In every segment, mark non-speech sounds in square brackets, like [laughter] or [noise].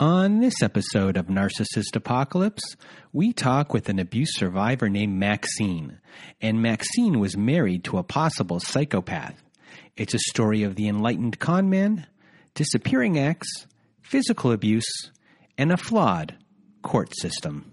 On this episode of Narcissist Apocalypse, we talk with an abuse survivor named Maxine. And Maxine was married to a possible psychopath. It's a story of the enlightened conman, disappearing acts, physical abuse, and a flawed court system.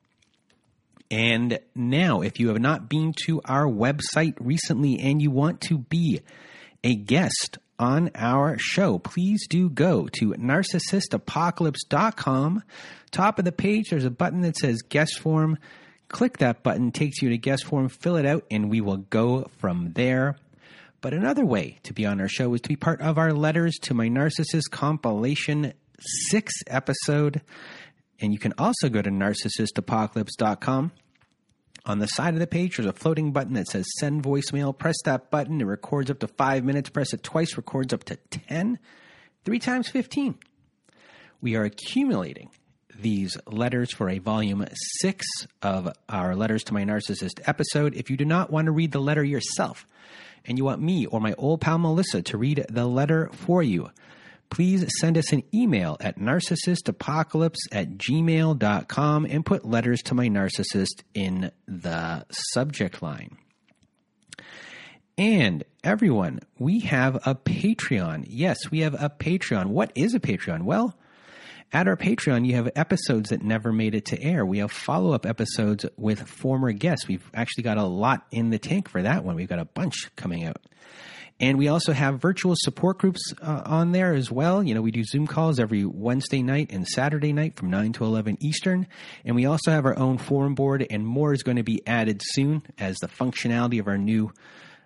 And now, if you have not been to our website recently and you want to be a guest on our show, please do go to narcissistapocalypse.com. Top of the page, there's a button that says guest form. Click that button, takes you to guest form, fill it out, and we will go from there. But another way to be on our show is to be part of our Letters to My Narcissist compilation six episode. And you can also go to narcissistapocalypse.com. On the side of the page, there's a floating button that says send voicemail. Press that button. It records up to five minutes. Press it twice, records up to 10. Three times 15. We are accumulating these letters for a volume six of our Letters to My Narcissist episode. If you do not want to read the letter yourself and you want me or my old pal Melissa to read the letter for you, please send us an email at narcissistapocalypse at gmail.com and put letters to my narcissist in the subject line. And everyone, we have a Patreon. Yes, we have a Patreon. What is a Patreon? Well, at our Patreon, you have episodes that never made it to air. We have follow up episodes with former guests. We've actually got a lot in the tank for that one. We've got a bunch coming out. And we also have virtual support groups uh, on there as well. You know, we do Zoom calls every Wednesday night and Saturday night from 9 to 11 Eastern. And we also have our own forum board, and more is going to be added soon as the functionality of our new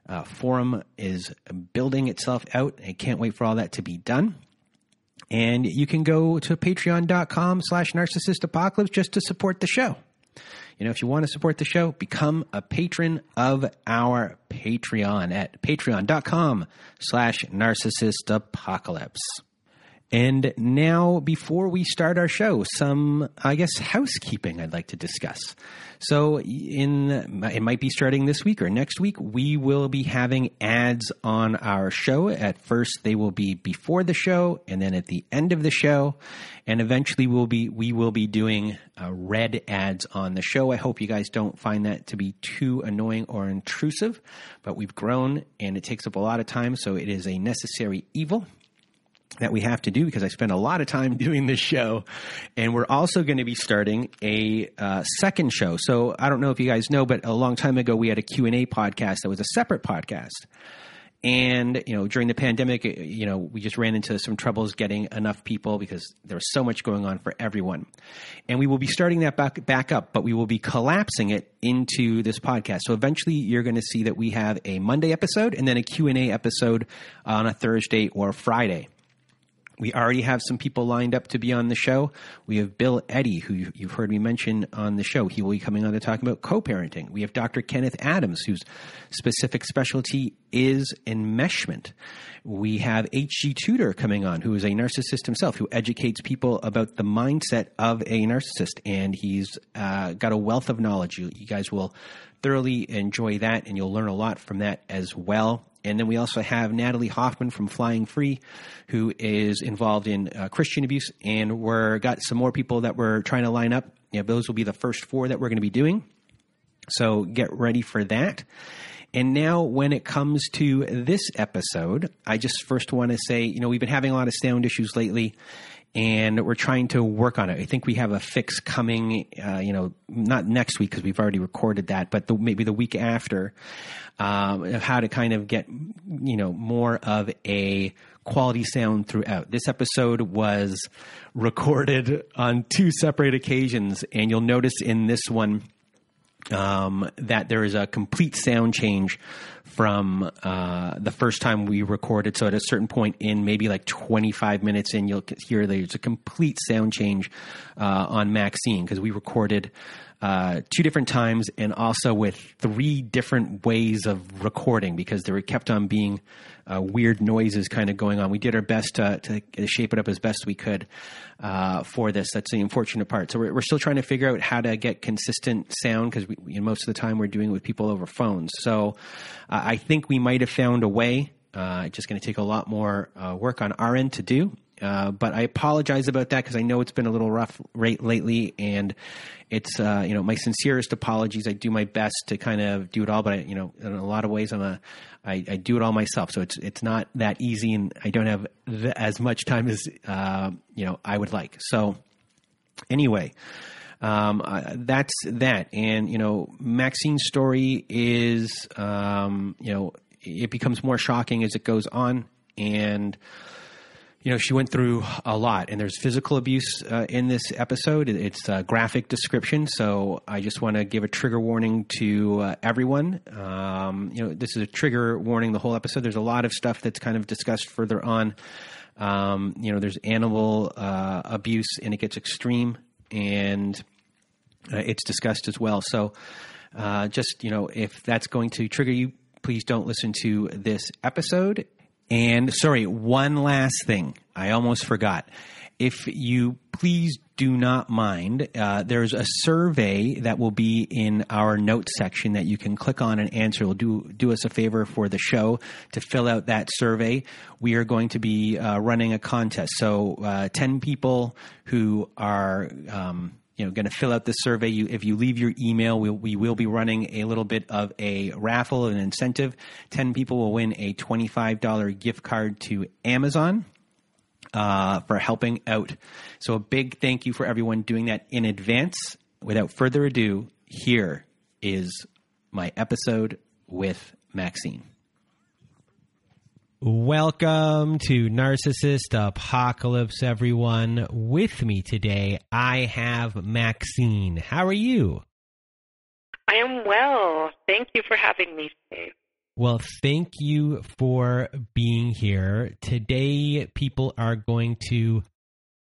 uh, forum is building itself out. I can't wait for all that to be done. And you can go to patreon.com slash narcissist apocalypse just to support the show. You know, if you want to support the show, become a patron of our Patreon at patreon.com slash narcissist apocalypse. And now, before we start our show, some, I guess, housekeeping I'd like to discuss. So, in it might be starting this week or next week. We will be having ads on our show. At first, they will be before the show, and then at the end of the show, and eventually, we'll be we will be doing uh, read ads on the show. I hope you guys don't find that to be too annoying or intrusive, but we've grown, and it takes up a lot of time, so it is a necessary evil that we have to do because I spend a lot of time [laughs] doing this show, and we're also going to be starting a uh, second show. So I don't know if you guys know, but a long time ago we had a Q and A podcast that was a separate podcast, And you know, during the pandemic, you know, we just ran into some troubles getting enough people because there was so much going on for everyone. And we will be starting that back back up, but we will be collapsing it into this podcast. So eventually, you're going to see that we have a Monday episode and then a Q and A episode on a Thursday or Friday. We already have some people lined up to be on the show. We have Bill Eddy, who you've heard me mention on the show. He will be coming on to talk about co parenting. We have Dr. Kenneth Adams, whose specific specialty is enmeshment. We have H.G. Tudor coming on, who is a narcissist himself, who educates people about the mindset of a narcissist. And he's uh, got a wealth of knowledge. You, you guys will thoroughly enjoy that, and you'll learn a lot from that as well. And then we also have Natalie Hoffman from Flying Free, who is involved in uh, Christian abuse. And we're got some more people that we're trying to line up. You know, those will be the first four that we're going to be doing. So get ready for that. And now, when it comes to this episode, I just first want to say, you know, we've been having a lot of sound issues lately and we're trying to work on it. I think we have a fix coming, uh, you know, not next week because we've already recorded that, but the, maybe the week after, um, of how to kind of get, you know, more of a quality sound throughout. This episode was recorded on two separate occasions, and you'll notice in this one um, that there is a complete sound change from uh, the first time we recorded. So at a certain point in maybe like 25 minutes in, you'll hear there's a complete sound change uh, on Maxine because we recorded uh, two different times and also with three different ways of recording because there kept on being uh, weird noises kind of going on. We did our best to, to shape it up as best we could uh, for this. That's the unfortunate part. So we're, we're, still trying to figure out how to get consistent sound because you know, most of the time we're doing it with people over phones. So uh, I think we might have found a way. Uh, it's just going to take a lot more uh, work on our end to do. Uh, but I apologize about that because I know it's been a little rough rate lately, and it's uh, you know my sincerest apologies. I do my best to kind of do it all, but I, you know in a lot of ways I'm a I, I do it all myself, so it's it's not that easy, and I don't have th- as much time as uh, you know I would like. So anyway. Um, uh, that's that, and you know, Maxine's story is, um, you know, it becomes more shocking as it goes on, and you know, she went through a lot, and there's physical abuse uh, in this episode. It's a graphic description, so I just want to give a trigger warning to uh, everyone. Um, you know, this is a trigger warning the whole episode. There's a lot of stuff that's kind of discussed further on. Um, you know, there's animal uh, abuse, and it gets extreme, and uh, it's discussed as well. So, uh, just you know, if that's going to trigger you, please don't listen to this episode. And sorry, one last thing. I almost forgot. If you please do not mind, uh, there's a survey that will be in our notes section that you can click on and answer. It'll do do us a favor for the show to fill out that survey. We are going to be uh, running a contest. So, uh, ten people who are um, you know going to fill out this survey. You, if you leave your email we'll, we will be running a little bit of a raffle an incentive. 10 people will win a $25 gift card to amazon uh, for helping out. So a big thank you for everyone doing that in advance. Without further ado here is my episode with maxine Welcome to Narcissist Apocalypse, everyone. With me today, I have Maxine. How are you? I am well. Thank you for having me today. Well, thank you for being here. Today, people are going to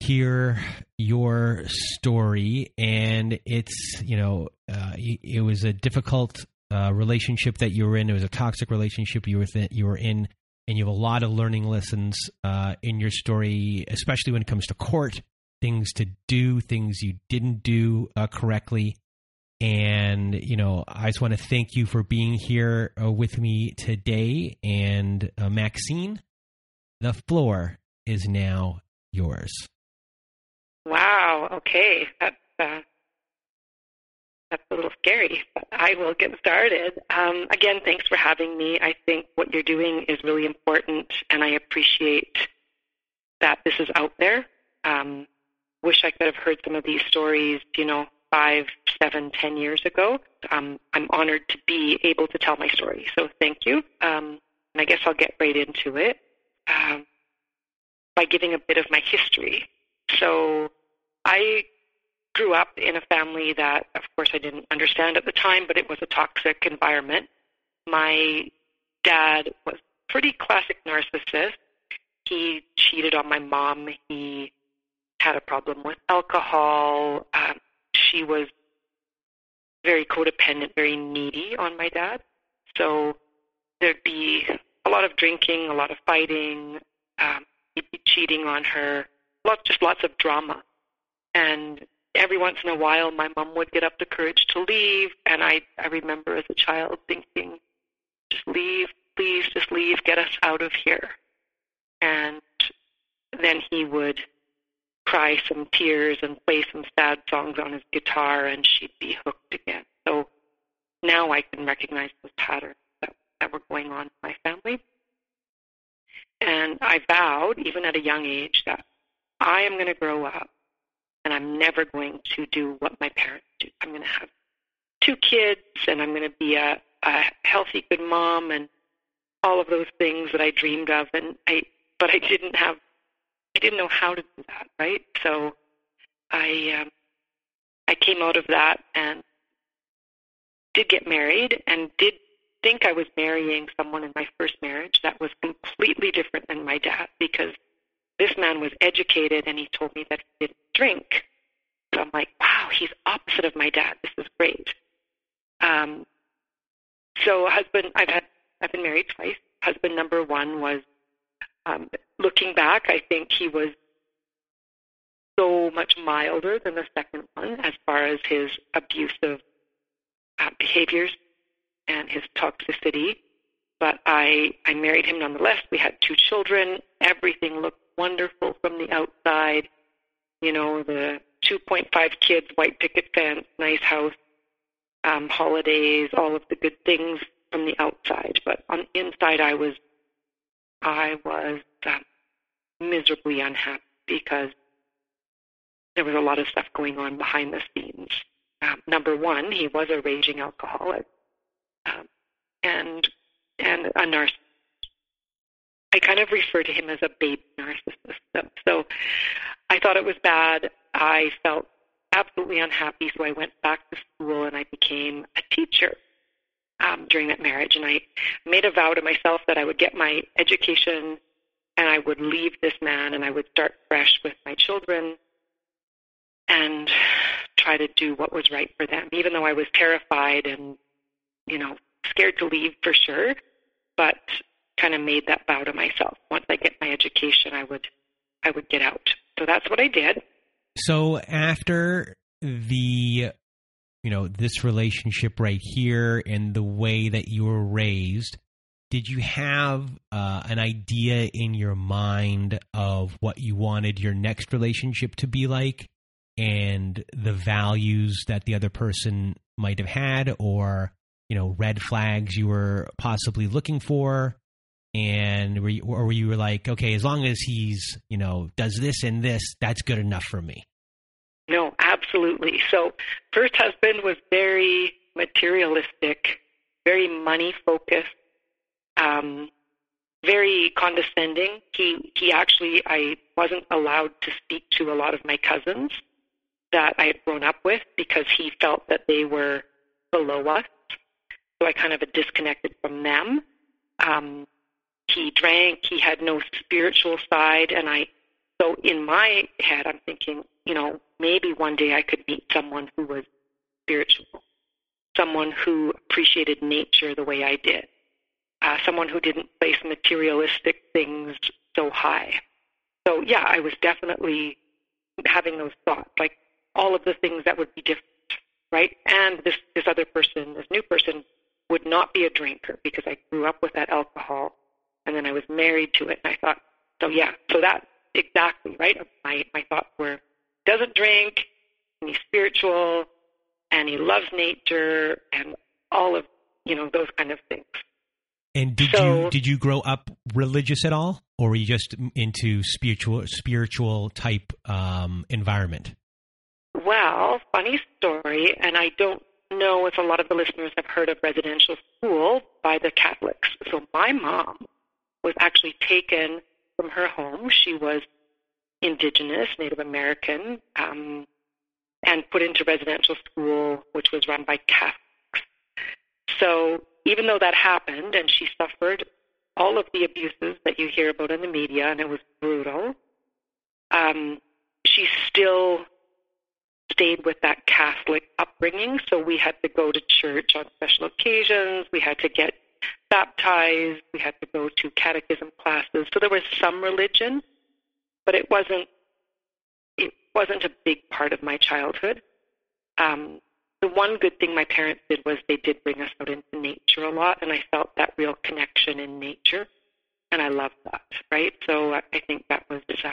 hear your story, and it's, you know, uh, it was a difficult uh, relationship that you were in. It was a toxic relationship you were, th- you were in and you have a lot of learning lessons uh, in your story, especially when it comes to court, things to do, things you didn't do uh, correctly. And, you know, I just want to thank you for being here uh, with me today. And uh, Maxine, the floor is now yours. Wow. Okay. Uh, that's a little scary, but I will get started. Um, again, thanks for having me. I think what you're doing is really important, and I appreciate that this is out there. Um, wish I could have heard some of these stories, you know, five, seven, ten years ago. Um, I'm honored to be able to tell my story, so thank you. Um, and I guess I'll get right into it um, by giving a bit of my history. So I grew up in a family that, of course, I didn't understand at the time, but it was a toxic environment. My dad was pretty classic narcissist. He cheated on my mom. He had a problem with alcohol. Um, she was very codependent, very needy on my dad. So there'd be a lot of drinking, a lot of fighting. Um, he'd be cheating on her. Lots, just lots of drama. And every once in a while, my mom would get up the courage to leave, and I, I remember as a child thinking, "Just leave, please, just leave, get us out of here." And then he would cry some tears and play some sad songs on his guitar, and she'd be hooked again. So now I can recognize those patterns that, that were going on in my family. And I vowed, even at a young age, that I am going to grow up and I'm never going to do what my parents do. I'm going to have two kids and I'm going to be a, a healthy, good mom and all of those things that I dreamed of. And I, but I didn't have I didn't know how to do that, right? So I um, I came out of that and did get married and did think I was marrying someone in my first marriage that was completely different than my dad because this man was educated and he told me that he didn't drink. So I'm like, wow, he's opposite of my dad. This is great. Um, so husband, I've had I've been married twice. Husband number one was um, looking back, I think he was so much milder than the second one as far as his abusive uh, behaviors and his toxicity. But I, I married him nonetheless. We had two children. Everything looked wonderful from the outside. You know, the 2.5 kids, white picket fence, nice house, um, holidays, all of the good things from the outside. But on the inside, I was I was um, miserably unhappy because there was a lot of stuff going on behind the scenes. Um, number one, he was a raging alcoholic um, and and a narcissist. I kind of refer to him as a baby narcissist. So, so I thought it was bad. I felt absolutely unhappy, so I went back to school and I became a teacher um, during that marriage. And I made a vow to myself that I would get my education and I would leave this man and I would start fresh with my children and try to do what was right for them, even though I was terrified and, you know, scared to leave for sure, but kind of made that vow to myself. Once I get my education, I would, I would get out. So that's what I did. So after the you know this relationship right here and the way that you were raised did you have uh, an idea in your mind of what you wanted your next relationship to be like and the values that the other person might have had or you know red flags you were possibly looking for and were you, or were you like okay as long as he's you know does this and this that's good enough for me no, absolutely. So, first husband was very materialistic, very money focused, um, very condescending. He he actually I wasn't allowed to speak to a lot of my cousins that I had grown up with because he felt that they were below us. So I kind of disconnected from them. Um, he drank. He had no spiritual side, and I. So in my head, I'm thinking, you know, maybe one day I could meet someone who was spiritual, someone who appreciated nature the way I did, uh, someone who didn't place materialistic things so high. So, yeah, I was definitely having those thoughts, like all of the things that would be different, right? And this, this other person, this new person, would not be a drinker because I grew up with that alcohol and then I was married to it. And I thought, so yeah, so that exactly, right? My, my thoughts were doesn't drink, and he's spiritual, and he loves nature, and all of you know those kind of things. And did so, you did you grow up religious at all, or were you just into spiritual spiritual type um, environment? Well, funny story, and I don't know if a lot of the listeners have heard of residential school by the Catholics. So my my mom was actually taken from her home. She was indigenous, Native American, um, and put into residential school, which was run by Catholics. So even though that happened and she suffered all of the abuses that you hear about in the media, and it was brutal, um, she still stayed with that Catholic upbringing. So we had to go to church on special occasions. We had to get baptized. We had to go to catechism classes. So there was some religion, but it wasn't it wasn't a big part of my childhood. Um, the one good thing my parents did was they did bring us out into nature a lot, and I felt that real connection in nature, and I loved that. Right, so I think that was uh,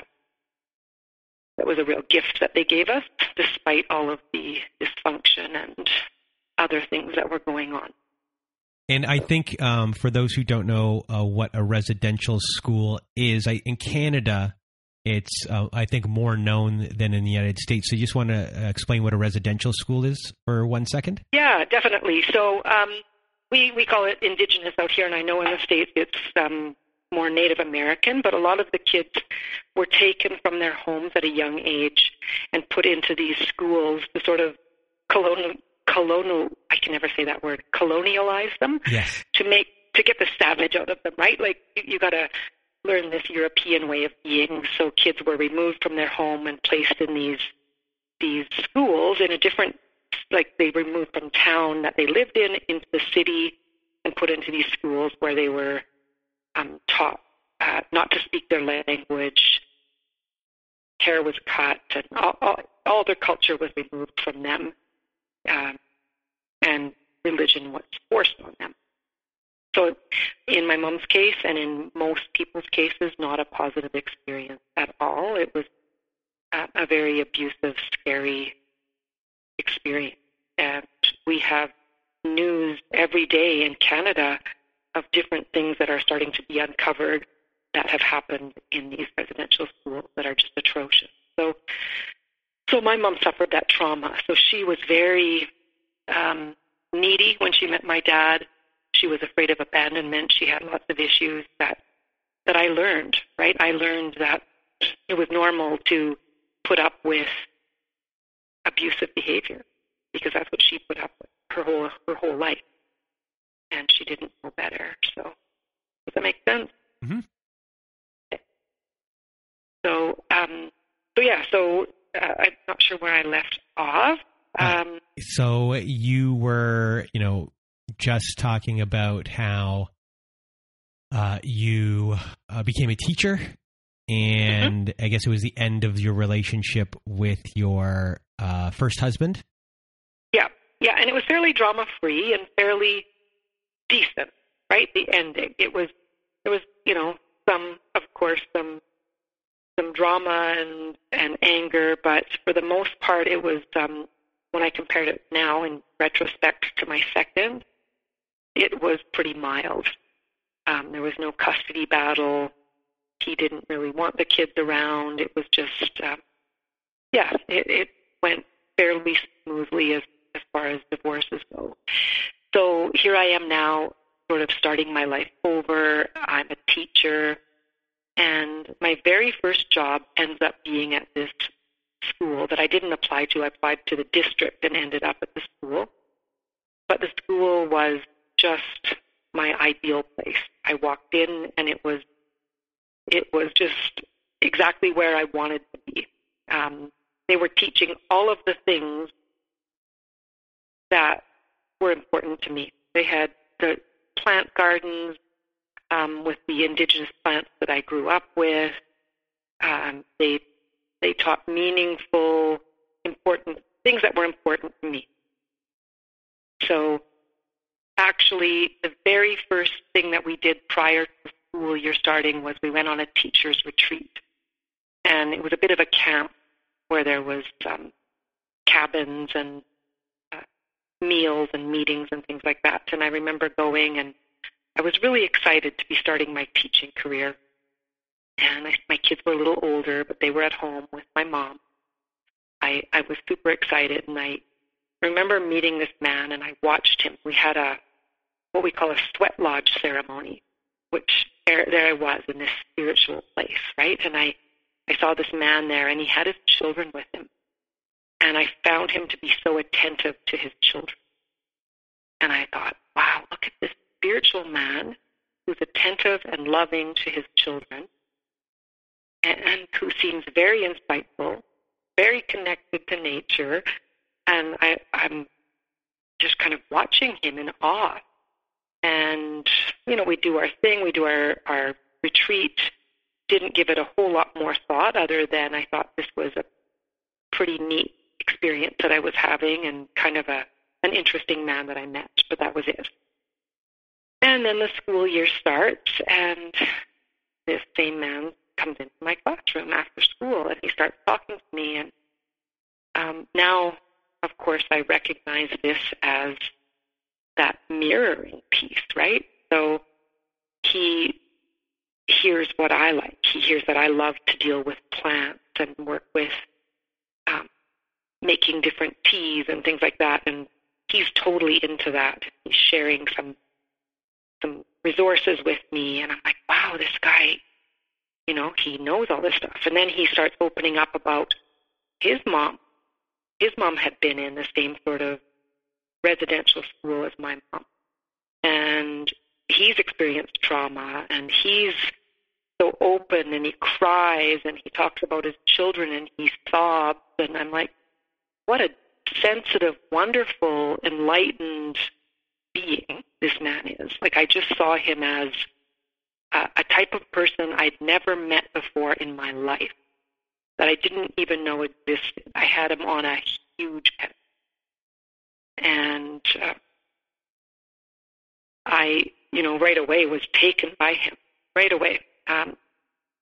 that was a real gift that they gave us, despite all of the dysfunction and other things that were going on. And I think um, for those who don't know uh, what a residential school is, I, in Canada, it's uh, I think more known than in the United States. So you just want to uh, explain what a residential school is for one second? Yeah, definitely. So um, we we call it Indigenous out here, and I know in the states it's um, more Native American. But a lot of the kids were taken from their homes at a young age and put into these schools to sort of colonial colonial I can never say that word colonialize them yes. to make to get the savage out of them, right? Like you, you got to learn this European way of being. So kids were removed from their home and placed in these these schools in a different, like they removed from town that they lived in into the city and put into these schools where they were um, taught uh, not to speak their language. Hair was cut, and all, all, all their culture was removed from them, um, and religion was forced on them. So, in my mom's case, and in most people's cases, not a positive experience at all. It was a, a very abusive, scary experience. And we have news every day in Canada of different things that are starting to be uncovered that have happened in these residential schools that are just atrocious. So, so my mom suffered that trauma. So she was very um, needy when she met my dad. She was afraid of abandonment. She had lots of issues that that I learned. Right, I learned that it was normal to put up with abusive behavior because that's what she put up with her whole her whole life, and she didn't know better. So, does that make sense? Mm-hmm. So, um, so yeah. So uh, I'm not sure where I left off. Uh, um, so you were, you know, just talking about how uh, you uh, became a teacher, and mm-hmm. I guess it was the end of your relationship with your uh, first husband. Yeah, yeah, and it was fairly drama free and fairly decent, right? The ending. It was it was you know some, of course, some some drama and and anger, but for the most part, it was um, when I compared it now in retrospect to my second, it was pretty mild. Um, there was no custody battle. He didn't really want the kids around. It was just, uh, yeah, it, it went fairly smoothly as, as far as divorces go. So here I am now, sort of starting my life over. I'm a teacher. And my very first job ends up being at this school that I didn't apply to. I applied to the district and ended up at the school. But the school was just my ideal place. I walked in and it was it was just exactly where I wanted to be. Um, they were teaching all of the things that were important to me. They had the plant gardens um, with the indigenous plants that I grew up with. Um, they they taught meaningful, important things that were important to me. So actually the very first thing that we did prior to school year starting was we went on a teacher's retreat. And it was a bit of a camp where there was um, cabins and uh, meals and meetings and things like that. And I remember going and I was really excited to be starting my teaching career. And I, my kids were a little older, but they were at home with my mom. I, I was super excited and I remember meeting this man and I watched him. We had a what we call a sweat lodge ceremony which there, there I was in this spiritual place, right? And I, I saw this man there, and he had his children with him, and I found him to be so attentive to his children. And I thought, wow, look at this spiritual man who's attentive and loving to his children, and, who seems very insightful, very connected to nature, and I, I'm just kind of watching him in awe. And, you know, we do our thing, we do our, our retreat, didn't give it a whole lot more thought other than I thought this was a pretty neat experience that I was having and kind of a an interesting man that I met, but that was it. And then the school year starts and this same man comes into my classroom after school and he starts talking to me and um, now of course, I recognize this as that mirroring piece, right? So he hears what I like. He hears that I love to deal with plants and work with um, making different teas and things like that. And he's totally into that. He's sharing some some resources with me, and I'm like, wow, this guy, you know, he knows all this stuff. And then he starts opening up about his mom his mom had been in the same sort of residential school as my mom. And he's experienced trauma and he's so open and he cries and he talks about his children and he sobs and I'm like, what a sensitive, wonderful, enlightened being this man is. Like I just saw him as a, a type of person I'd never met before in my life that I didn't even know existed. I had him on a huge pedestal. And uh, I, you know, right away was taken by him, right away. Um,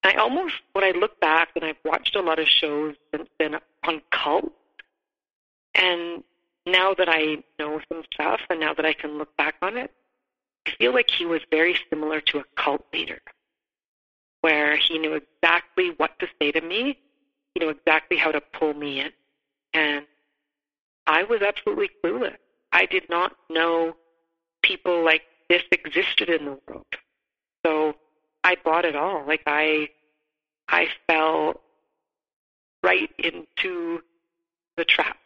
I almost, when I look back, and I've watched a lot of shows since then on cult, and now that I know some stuff, and now that I can look back on it, I feel like he was very similar to a cult leader, where he knew exactly what to say to me you know, exactly how to pull me in. And I was absolutely clueless. I did not know people like this existed in the world. So I bought it all. Like I I fell right into the trap.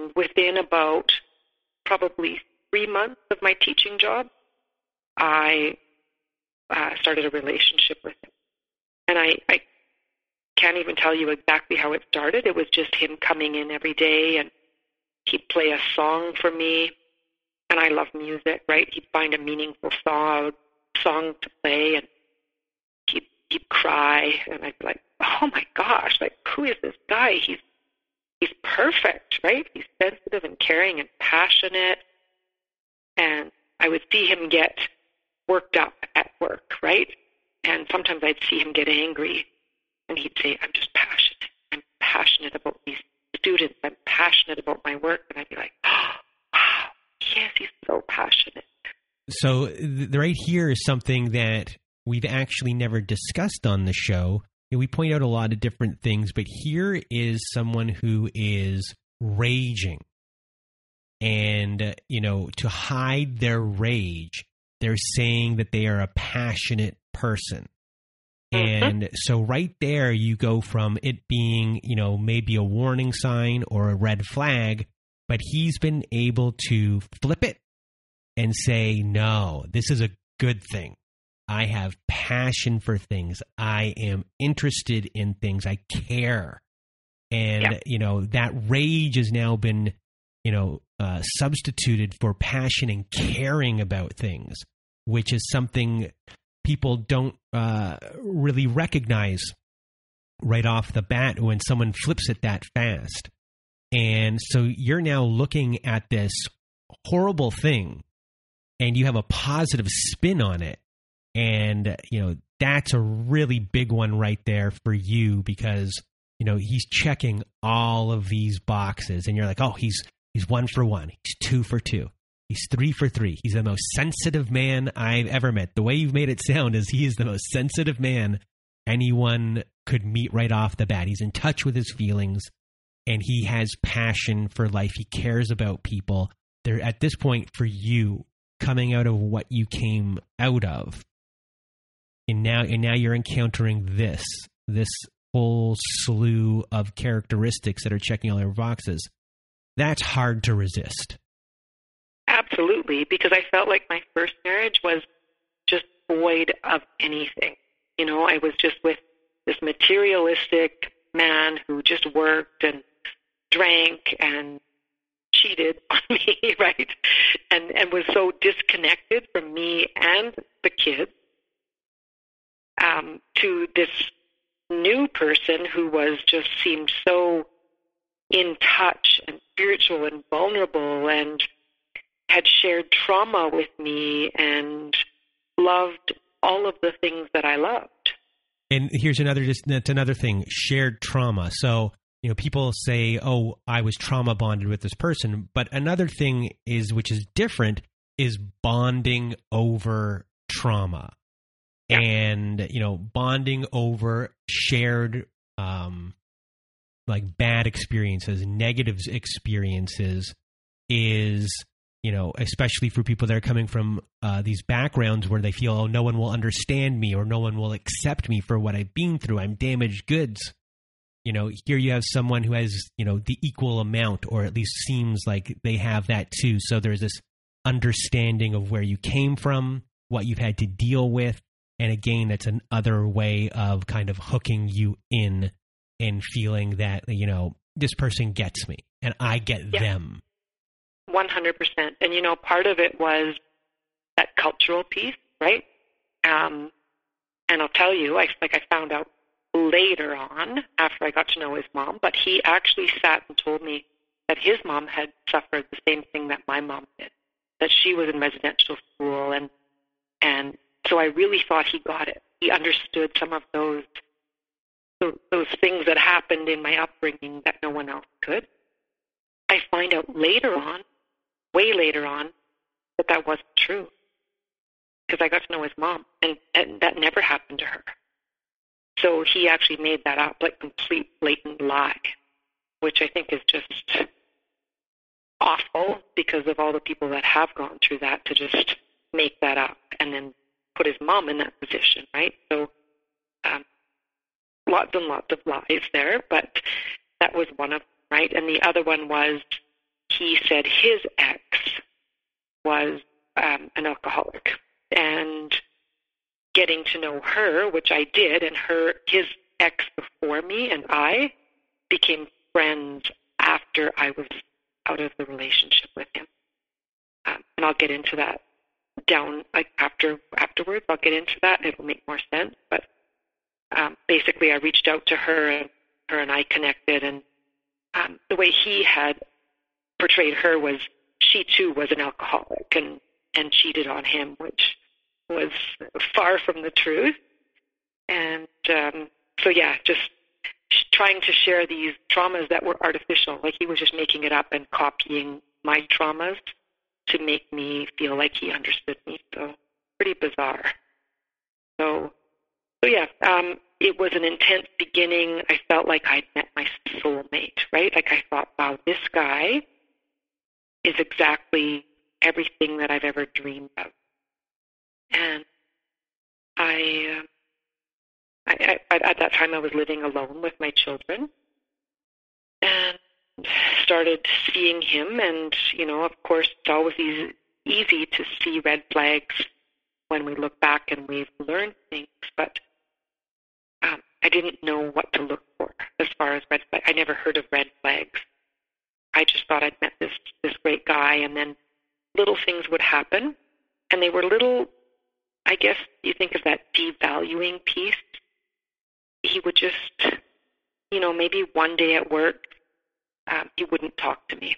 And within about probably three months of my teaching job, I uh, started a relationship with him. And I, I can't even tell you exactly how it started. It was just him coming in every day and he'd play a song for me. And I love music, right? He'd find a meaningful song song to play and he'd he'd cry and I'd be like, Oh my gosh, like who is this guy? He's he's perfect, right? He's sensitive and caring and passionate and I would see him get worked up at work, right? And sometimes I'd see him get angry and he'd say, I'm just passionate. I'm passionate about these students. I'm passionate about my work. And I'd be like, oh, [gasps] wow, yes, he's so passionate. So, right here is something that we've actually never discussed on the show. We point out a lot of different things, but here is someone who is raging. And, uh, you know, to hide their rage, they're saying that they are a passionate person. Mm-hmm. And so right there you go from it being, you know, maybe a warning sign or a red flag, but he's been able to flip it and say, "No, this is a good thing. I have passion for things. I am interested in things. I care." And yeah. you know, that rage has now been, you know, uh, substituted for passion and caring about things, which is something people don't uh, really recognize right off the bat when someone flips it that fast. And so you're now looking at this horrible thing and you have a positive spin on it. And, you know, that's a really big one right there for you because, you know, he's checking all of these boxes and you're like, oh, he's he's one for one. He's two for two. He's three for three. He's the most sensitive man I've ever met. The way you've made it sound is he is the most sensitive man anyone could meet right off the bat. He's in touch with his feelings and he has passion for life. He cares about people. There at this point for you coming out of what you came out of, and now and now you're encountering this this whole slew of characteristics that are checking all your boxes. That's hard to resist. Absolutely, because I felt like my first marriage was just void of anything. You know, I was just with this materialistic man who just worked and drank and cheated [laughs] on me, right? And and was so disconnected from me and the kids um, to this new person who was just seemed so in touch and spiritual and vulnerable and had shared trauma with me and loved all of the things that I loved. And here's another just another thing, shared trauma. So, you know, people say, "Oh, I was trauma bonded with this person," but another thing is which is different is bonding over trauma and you know bonding over shared um like bad experiences negative experiences is you know especially for people that are coming from uh, these backgrounds where they feel oh no one will understand me or no one will accept me for what i've been through. I'm damaged goods. You know here you have someone who has you know the equal amount or at least seems like they have that too. So there's this understanding of where you came from what you've had to deal with and again, that's another way of kind of hooking you in and feeling that, you know, this person gets me and I get yeah. them. 100%. And, you know, part of it was that cultural piece, right? Um, and I'll tell you, I, like I found out later on after I got to know his mom, but he actually sat and told me that his mom had suffered the same thing that my mom did, that she was in residential school and and so I really thought he got it. He understood some of those those things that happened in my upbringing that no one else could. I find out later on, way later on, that that wasn't true because I got to know his mom, and, and that never happened to her. So he actually made that up, like complete blatant lie, which I think is just awful because of all the people that have gone through that to just make that up and then put his mom in that position, right? So um, lots and lots of lies there, but that was one of them, right? And the other one was he said his ex was um, an alcoholic, and getting to know her, which I did, and her his ex before me and I became friends after I was out of the relationship with him. Um, and I'll get into that down like after afterwards. I'll get into that. It'll make more sense. But um, basically, I reached out to her, and her and I connected. And um, the way he had portrayed her was she too was an alcoholic and and cheated on him, which was far from the truth. And um, so, yeah, just trying to share these traumas that were artificial. Like he was just making it up and copying my traumas to make me feel like he understood me. So pretty bizarre. So, so yeah, um, it was an intense beginning. I felt like I'd met my soulmate, right? Like I thought, wow, this guy is exactly everything that I've ever dreamed of. And I, uh, I, I, at that time, I was living alone with my children, and started seeing him, and you know, of course, it's always easy, easy to see red flags when we look back and we've learned things, but um, I didn't know what to look for as far as red flags. I never heard of red flags. I just thought I'd met this this great guy, and then little things would happen, and they were little. I guess you think of that devaluing piece. He would just, you know, maybe one day at work um, he wouldn't talk to me.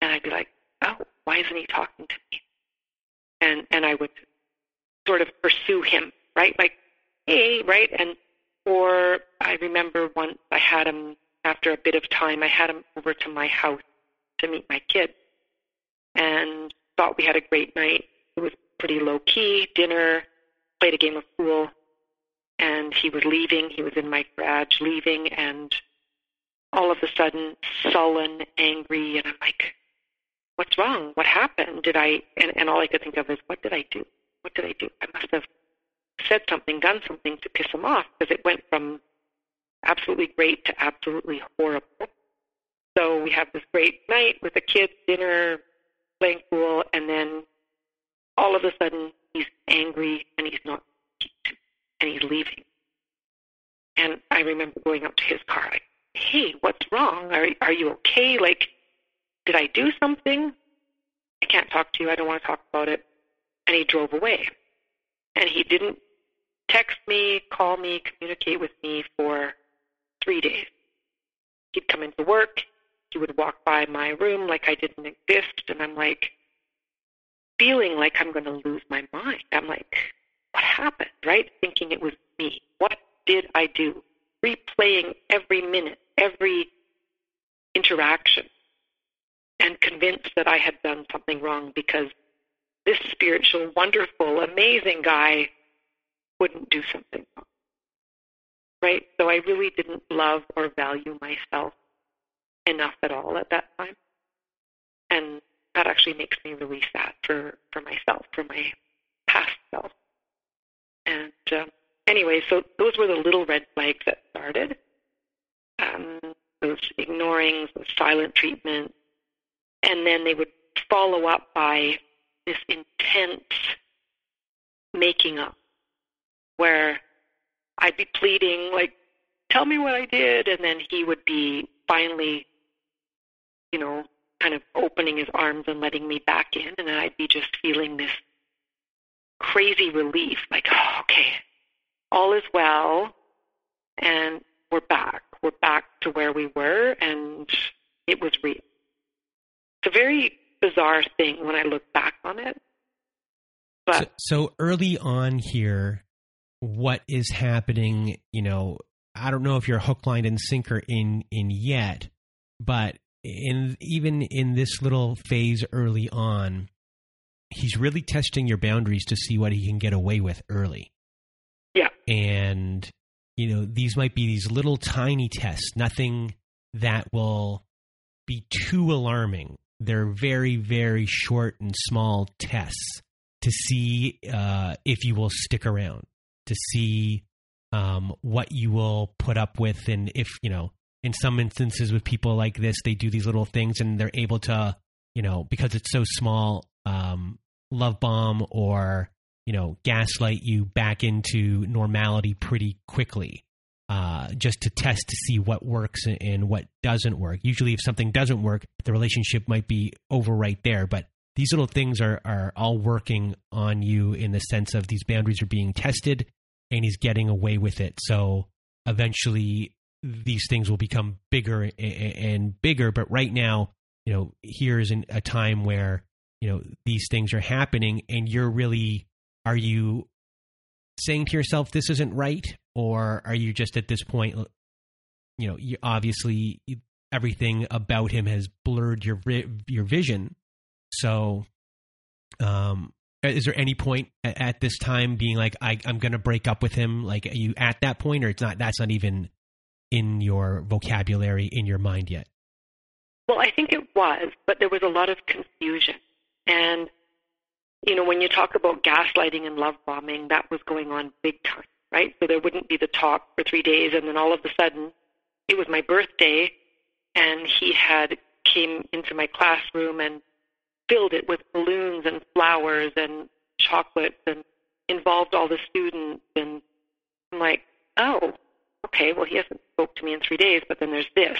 And I'd be like, oh, why isn't he talking to me? And and I would sort of pursue him, right? Like, hey, right? And or I remember once I had him after a bit of time, I had him over to my house to meet my kid, and thought we had a great night. It was pretty low key, dinner, played a game of pool, and he was leaving. He was in my garage leaving, and all of a sudden sullen, angry, and I'm like, what's wrong? What happened? Did I? And, and all I could think of is, what did I do? What did I do? I must have said something, done something to piss him off because it went from absolutely great to absolutely horrible. So we have this great night with the kids, dinner, playing pool, and then all of a sudden he's angry and he's not and he's leaving. And I remember going up to his car, like, "Hey, what's wrong? Are are you okay? Like, did I do something? I can't talk to you. I don't want to talk about it." And he drove away. And he didn't text me, call me, communicate with me for three days. He'd come into work. He would walk by my room like I didn't exist, and I'm like feeling like I'm going to lose my mind. I'm like, what happened, right? Thinking it was me. What did I do? Replaying every minute, every interaction, and convinced that I had done something wrong because this spiritual, wonderful, amazing guy wouldn't do something wrong. Right? So I really didn't love or value myself enough at all at that time. And that actually makes me really sad for, for myself, for my past self. And um, anyway, so those were the little red flags that started. Ignoring, silent treatment, and then they would follow up by this intense making up, where I'd be pleading, like, "Tell me what I did," and then he would be finally, you know, kind of opening his arms and letting me back in, and I'd be just feeling this crazy relief, like, oh, okay, all is well, and we're back. We're back to where we were, and it was real. It's a very bizarre thing when I look back on it. But so, so early on here, what is happening? You know, I don't know if you're hook, line, and sinker in in yet, but in even in this little phase early on, he's really testing your boundaries to see what he can get away with early. Yeah. And, you know, these might be these little tiny tests, nothing that will be too alarming. They're very, very short and small tests to see uh, if you will stick around, to see um, what you will put up with. And if, you know, in some instances with people like this, they do these little things and they're able to, you know, because it's so small, um, love bomb or you know, gaslight you back into normality pretty quickly, uh, just to test to see what works and what doesn't work. Usually, if something doesn't work, the relationship might be over right there. But these little things are are all working on you in the sense of these boundaries are being tested, and he's getting away with it. So eventually, these things will become bigger and bigger. But right now, you know, here's a time where you know these things are happening, and you're really are you saying to yourself this isn't right or are you just at this point you know you obviously everything about him has blurred your your vision. So um is there any point at this time being like I, i'm going to break up with him like are you at that point or it's not that's not even in your vocabulary in your mind yet? Well i think it was but there was a lot of confusion. And you know, when you talk about gaslighting and love bombing, that was going on big time, right? So there wouldn't be the talk for three days, and then all of a sudden, it was my birthday, and he had came into my classroom and filled it with balloons and flowers and chocolates and involved all the students and I'm like, oh, okay, well he hasn't spoke to me in three days, but then there's this.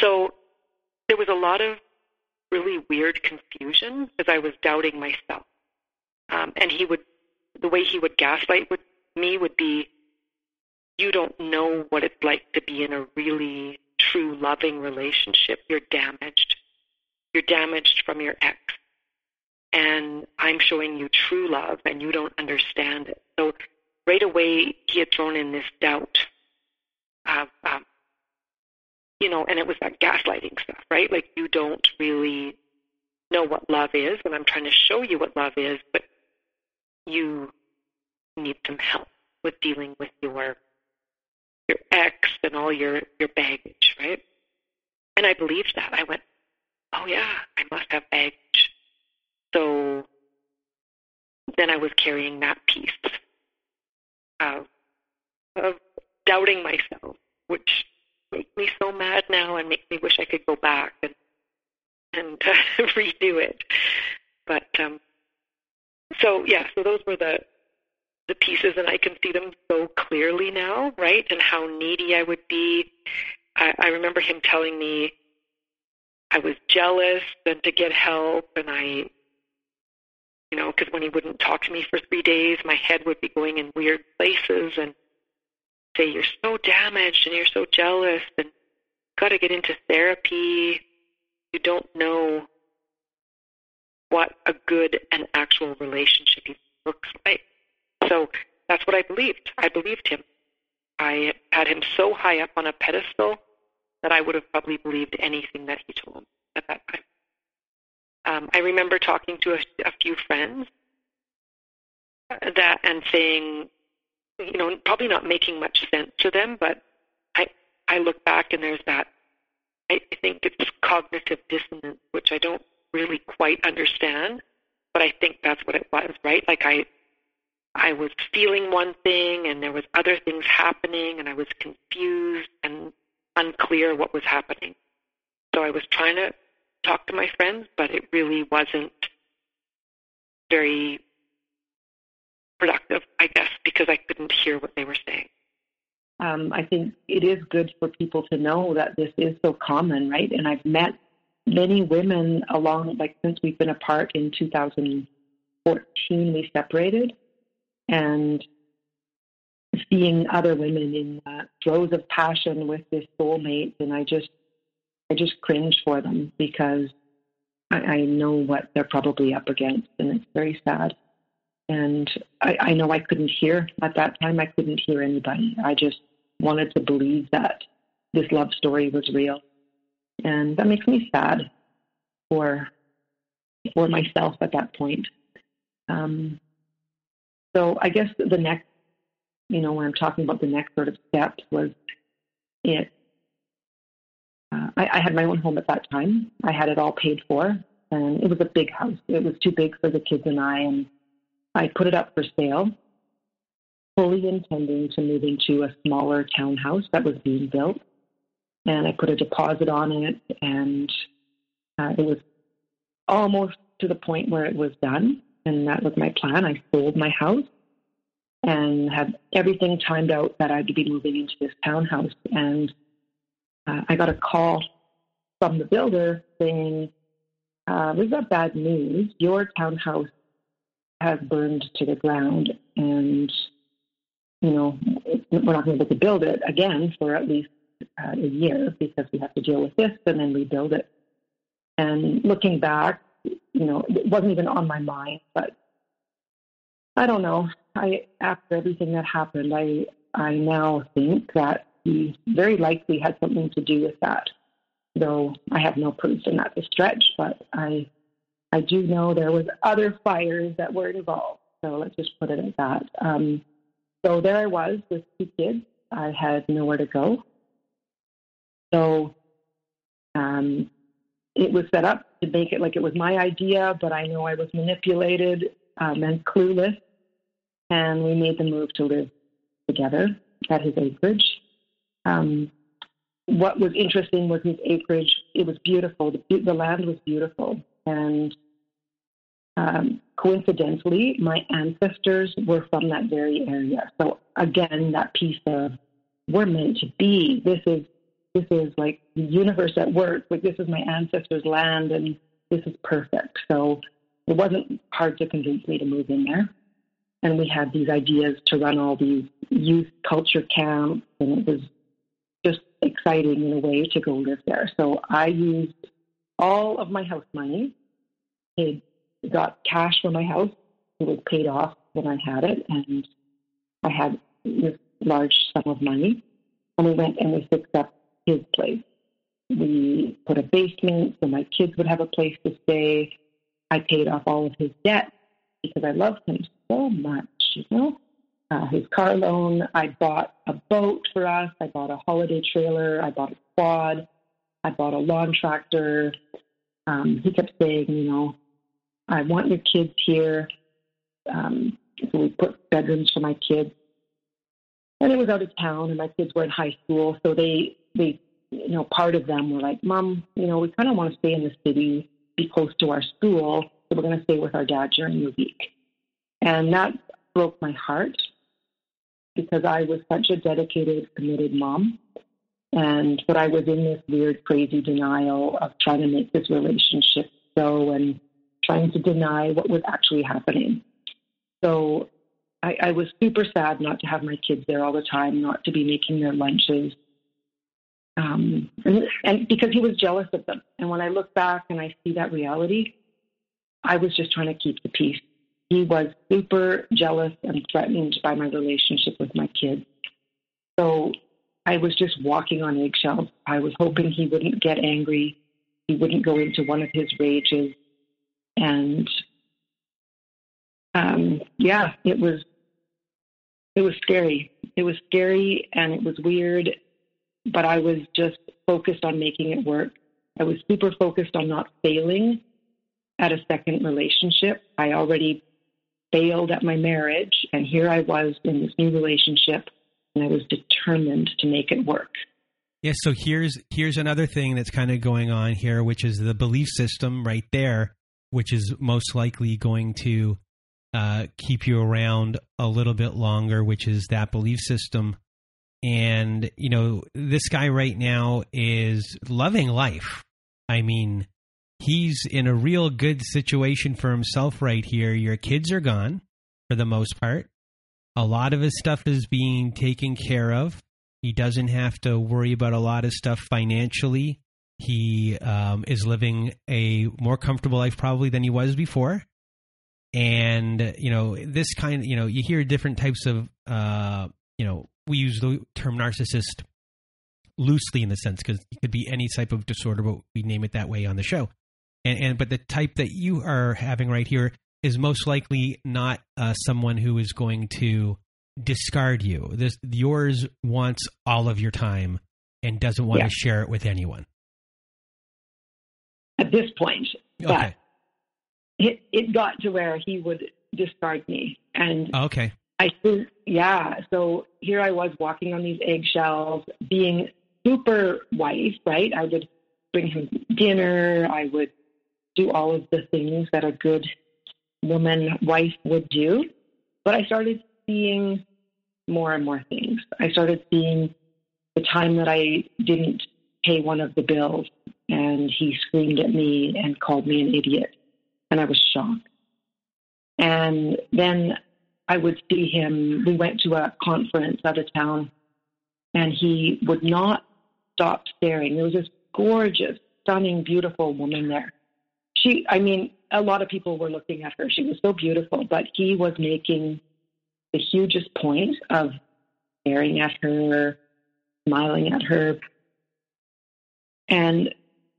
So there was a lot of really weird confusion as I was doubting myself. Um, and he would, the way he would gaslight with me would be, you don't know what it's like to be in a really true loving relationship. You're damaged. You're damaged from your ex. And I'm showing you true love and you don't understand it. So right away, he had thrown in this doubt of, um, you know, and it was that gaslighting stuff, right? Like you don't really know what love is, and I'm trying to show you what love is, but you need some help with dealing with your your ex and all your your baggage, right? And I believed that. I went, oh yeah, I must have baggage. So then I was carrying that piece of of doubting myself, which makes me so mad now and makes me wish I could go back and and uh, [laughs] redo it. But um, so yeah, so those were the the pieces, and I can see them so clearly now, right? And how needy I would be. I, I remember him telling me I was jealous and to get help, and I, you know, because when he wouldn't talk to me for three days, my head would be going in weird places and say, You're so damaged and you're so jealous and got to get into therapy. You don't know what a good and actual relationship looks like. So that's what I believed. I believed him. I had him so high up on a pedestal that I would have probably believed anything that he told at that time. Um, I remember talking to a, a few friends that and saying, you know, probably not making much sense to them, but I I look back and there's that. I, I think it's cognitive dissonance, which I don't really quite understand, but I think that's what it was, right? Like I I was feeling one thing and there was other things happening and I was confused and unclear what was happening. So I was trying to talk to my friends, but it really wasn't very productive, I guess, because I couldn't hear what they were saying. Um, I think it is good for people to know that this is so common, right? And I've met many women along, like since we've been apart in 2014, we separated, and seeing other women in uh, throes of passion with this soulmate, and I just, I just cringe for them because I, I know what they're probably up against, and it's very sad. And I, I know I couldn't hear at that time. I couldn't hear anybody. I just wanted to believe that this love story was real, and that makes me sad for for myself at that point. Um, so I guess the next you know, when I'm talking about the next sort of steps was it. Uh, I, I had my own home at that time. I had it all paid for, and it was a big house. It was too big for the kids and I, and I put it up for sale, fully intending to move into a smaller townhouse that was being built. And I put a deposit on it, and uh, it was almost to the point where it was done. And that was my plan. I sold my house and had everything timed out that I'd be moving into this townhouse. And uh, I got a call from the builder saying, uh, "We've got bad news. Your townhouse has burned to the ground, and you know we're not going to be able to build it again for at least uh, a year because we have to deal with this and then rebuild it." And looking back, you know, it wasn't even on my mind, but I don't know. I after everything that happened, I I now think that he very likely had something to do with that. Though I have no proof in that to stretch, but I I do know there was other fires that were involved. So let's just put it at that. Um, so there I was with two kids. I had nowhere to go. So um, it was set up to make it like it was my idea, but I know I was manipulated um, and clueless and we made the move to live together at his acreage. Um, what was interesting was his acreage. It was beautiful. The, the land was beautiful, and um, coincidentally, my ancestors were from that very area. So again, that piece of we're meant to be. This is this is like the universe at work. Like this is my ancestors' land, and this is perfect. So it wasn't hard to convince me to move in there and we had these ideas to run all these youth culture camps, and it was just exciting in a way to go live there. So I used all of my house money, paid, got cash for my house. It was paid off when I had it, and I had this large sum of money. And we went and we fixed up his place. We put a basement so my kids would have a place to stay. I paid off all of his debt because I loved him so much, you know. Uh, his car loan. I bought a boat for us. I bought a holiday trailer. I bought a quad. I bought a lawn tractor. Um, he kept saying, you know, I want your kids here. Um, so we put bedrooms for my kids. and it was out of town, and my kids were in high school, so they they you know part of them were like, "Mom, you know, we kind of want to stay in the city, be close to our school, so we're going to stay with our dad during the week," and that broke my heart because I was such a dedicated, committed mom. And but I was in this weird, crazy denial of trying to make this relationship so and trying to deny what was actually happening. So I, I was super sad not to have my kids there all the time, not to be making their lunches. Um, and, and because he was jealous of them. And when I look back and I see that reality, I was just trying to keep the peace. He was super jealous and threatened by my relationship with my kids. So I was just walking on eggshells. I was hoping he wouldn't get angry. He wouldn't go into one of his rages. And um, yeah, it was it was scary. It was scary and it was weird, but I was just focused on making it work. I was super focused on not failing at a second relationship. I already failed at my marriage, and here I was in this new relationship, and I was determined to make it work. Yeah, so here's here's another thing that's kind of going on here, which is the belief system right there, which is most likely going to uh, keep you around a little bit longer, which is that belief system. And, you know, this guy right now is loving life. I mean, he's in a real good situation for himself right here. Your kids are gone for the most part. A lot of his stuff is being taken care of. He doesn't have to worry about a lot of stuff financially. He um, is living a more comfortable life probably than he was before and you know this kind you know you hear different types of uh you know we use the term narcissist loosely in the sense because it could be any type of disorder but we name it that way on the show and, and but the type that you are having right here is most likely not uh, someone who is going to discard you this yours wants all of your time and doesn't want yeah. to share it with anyone at this point okay it, it got to where he would discard me. And okay. I think, yeah. So here I was walking on these eggshells, being super wife, right? I would bring him dinner. I would do all of the things that a good woman wife would do. But I started seeing more and more things. I started seeing the time that I didn't pay one of the bills and he screamed at me and called me an idiot and I was shocked. And then I would see him. We went to a conference out of town, and he would not stop staring. There was this gorgeous, stunning, beautiful woman there. She, I mean, a lot of people were looking at her. She was so beautiful, but he was making the hugest point of staring at her, smiling at her. And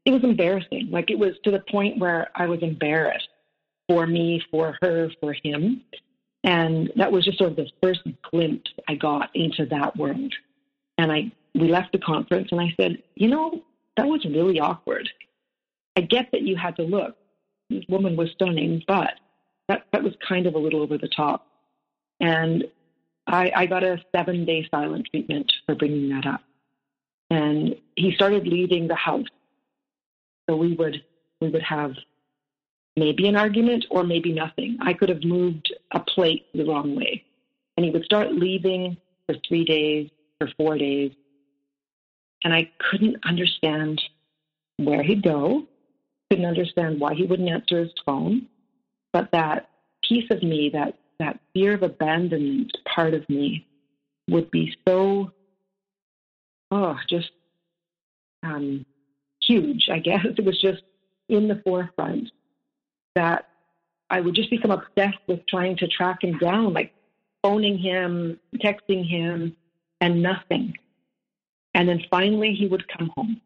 it was embarrassing. Like it was to the point where I was embarrassed for me, for her, for him. And that was just sort of the first glimpse I got into that world. And I we left the conference and I said, you know, that was really awkward. I get that you had to look. This woman was stunning, but that, that was kind of a little over the top. And I, I got a seven day silent treatment for bringing that up. And he started leaving the house so we would we would have maybe an argument or maybe nothing. I could have moved a plate the wrong way. And he would start leaving for three days, for four days. And I couldn't understand where he'd go, couldn't understand why he wouldn't answer his phone. But that piece of me, that, that fear of abandonment part of me, would be so, oh, just um, huge, I guess. [laughs] It was just in the forefront that I would just become obsessed with trying to track him down, like phoning him, texting him, and nothing. And then finally, he would come home.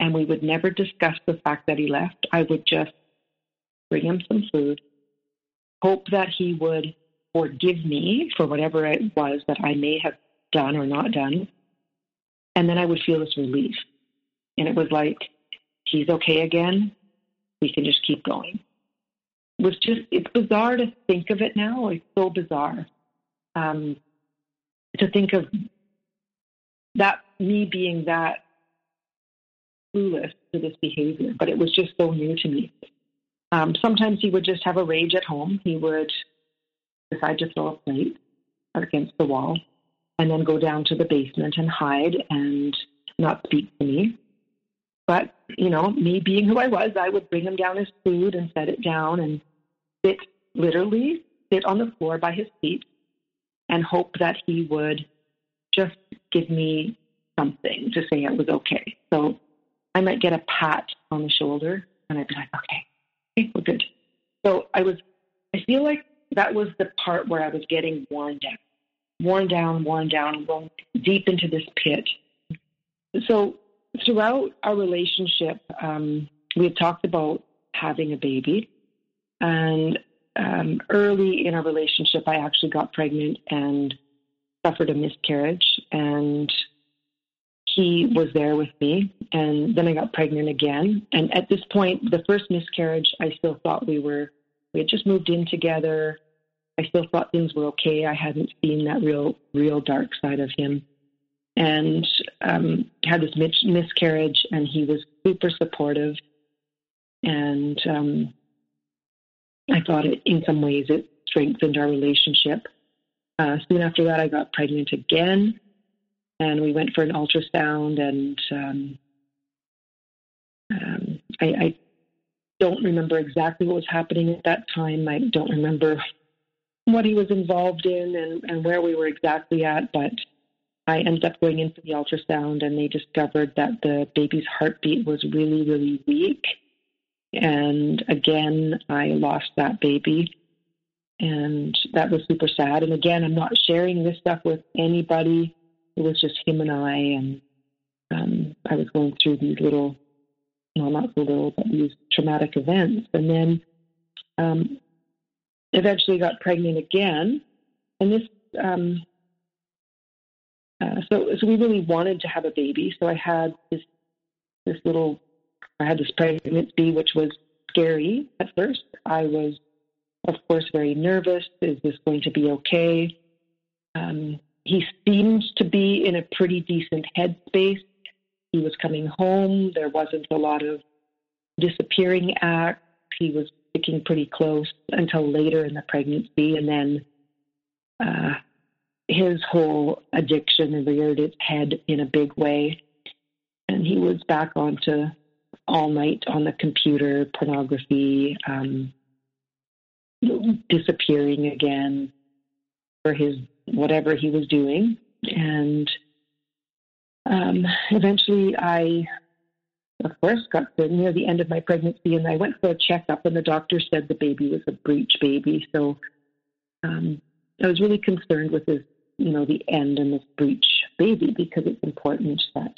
And we would never discuss the fact that he left. I would just bring him some food, hope that he would forgive me for whatever it was that I may have done or not done. And then I would feel this relief. And it was like, he's okay again. We can just keep going. It was just, it's bizarre to think of it now. It's so bizarre. Um, to think of that me being that clueless to this behavior, but it was just so new to me. Um, sometimes he would just have a rage at home. He would decide to throw a plate against the wall and then go down to the basement and hide and not speak to me. But, you know, me being who I was, I would bring him down his food and set it down and sit, literally sit on the floor by his feet and hope that he would just give me something to say it was okay. So I might get a pat on the shoulder and I'd be like, okay, okay, we're good. So I was, I feel like that was the part where I was getting worn down, worn down, worn down, going deep into this pit. So throughout our relationship, um, we had talked about having a baby. And um, early in our relationship, I actually got pregnant and suffered a miscarriage. And he was there with me. And then I got pregnant again. And at this point, the first miscarriage, I still thought we were, we had just moved in together. I still thought things were okay. I hadn't seen that real, real dark side of him. And um, had this mis- miscarriage, and he was super supportive. And um, I thought it, in some ways, it strengthened our relationship. Uh, soon after that, I got pregnant again and we went for an ultrasound and um, um, I, I don't remember exactly what was happening at that time. I don't remember what he was involved in and, and where we were exactly at, but I ended up going in for the ultrasound and they discovered that the baby's heartbeat was really, really weak. And again, I lost that baby. And that was super sad. And again, I'm not sharing this stuff with anybody it was just him and I, and um, I was going through these little, no, not so little, but these traumatic events. And then um, eventually got pregnant again. And this, um, uh, so, so we really wanted to have a baby. So I had this, this little, I had this pregnancy, which was scary at first. I was, of course, very nervous. Is this going to be okay? Um, he seemed to be in a pretty decent headspace. He was coming home. There wasn't a lot of disappearing acts. He was sticking pretty close until later in the pregnancy. And then uh, his whole addiction reared its head in a big way. And he was back onto all night on the computer, pornography, um, disappearing again for his whatever he was doing. And um, eventually, I, of course, got to near the end of my pregnancy, and I went for a checkup, and the doctor said the baby was a breech baby. So um, I was really concerned with his, you know, the end and the breech baby because it's important that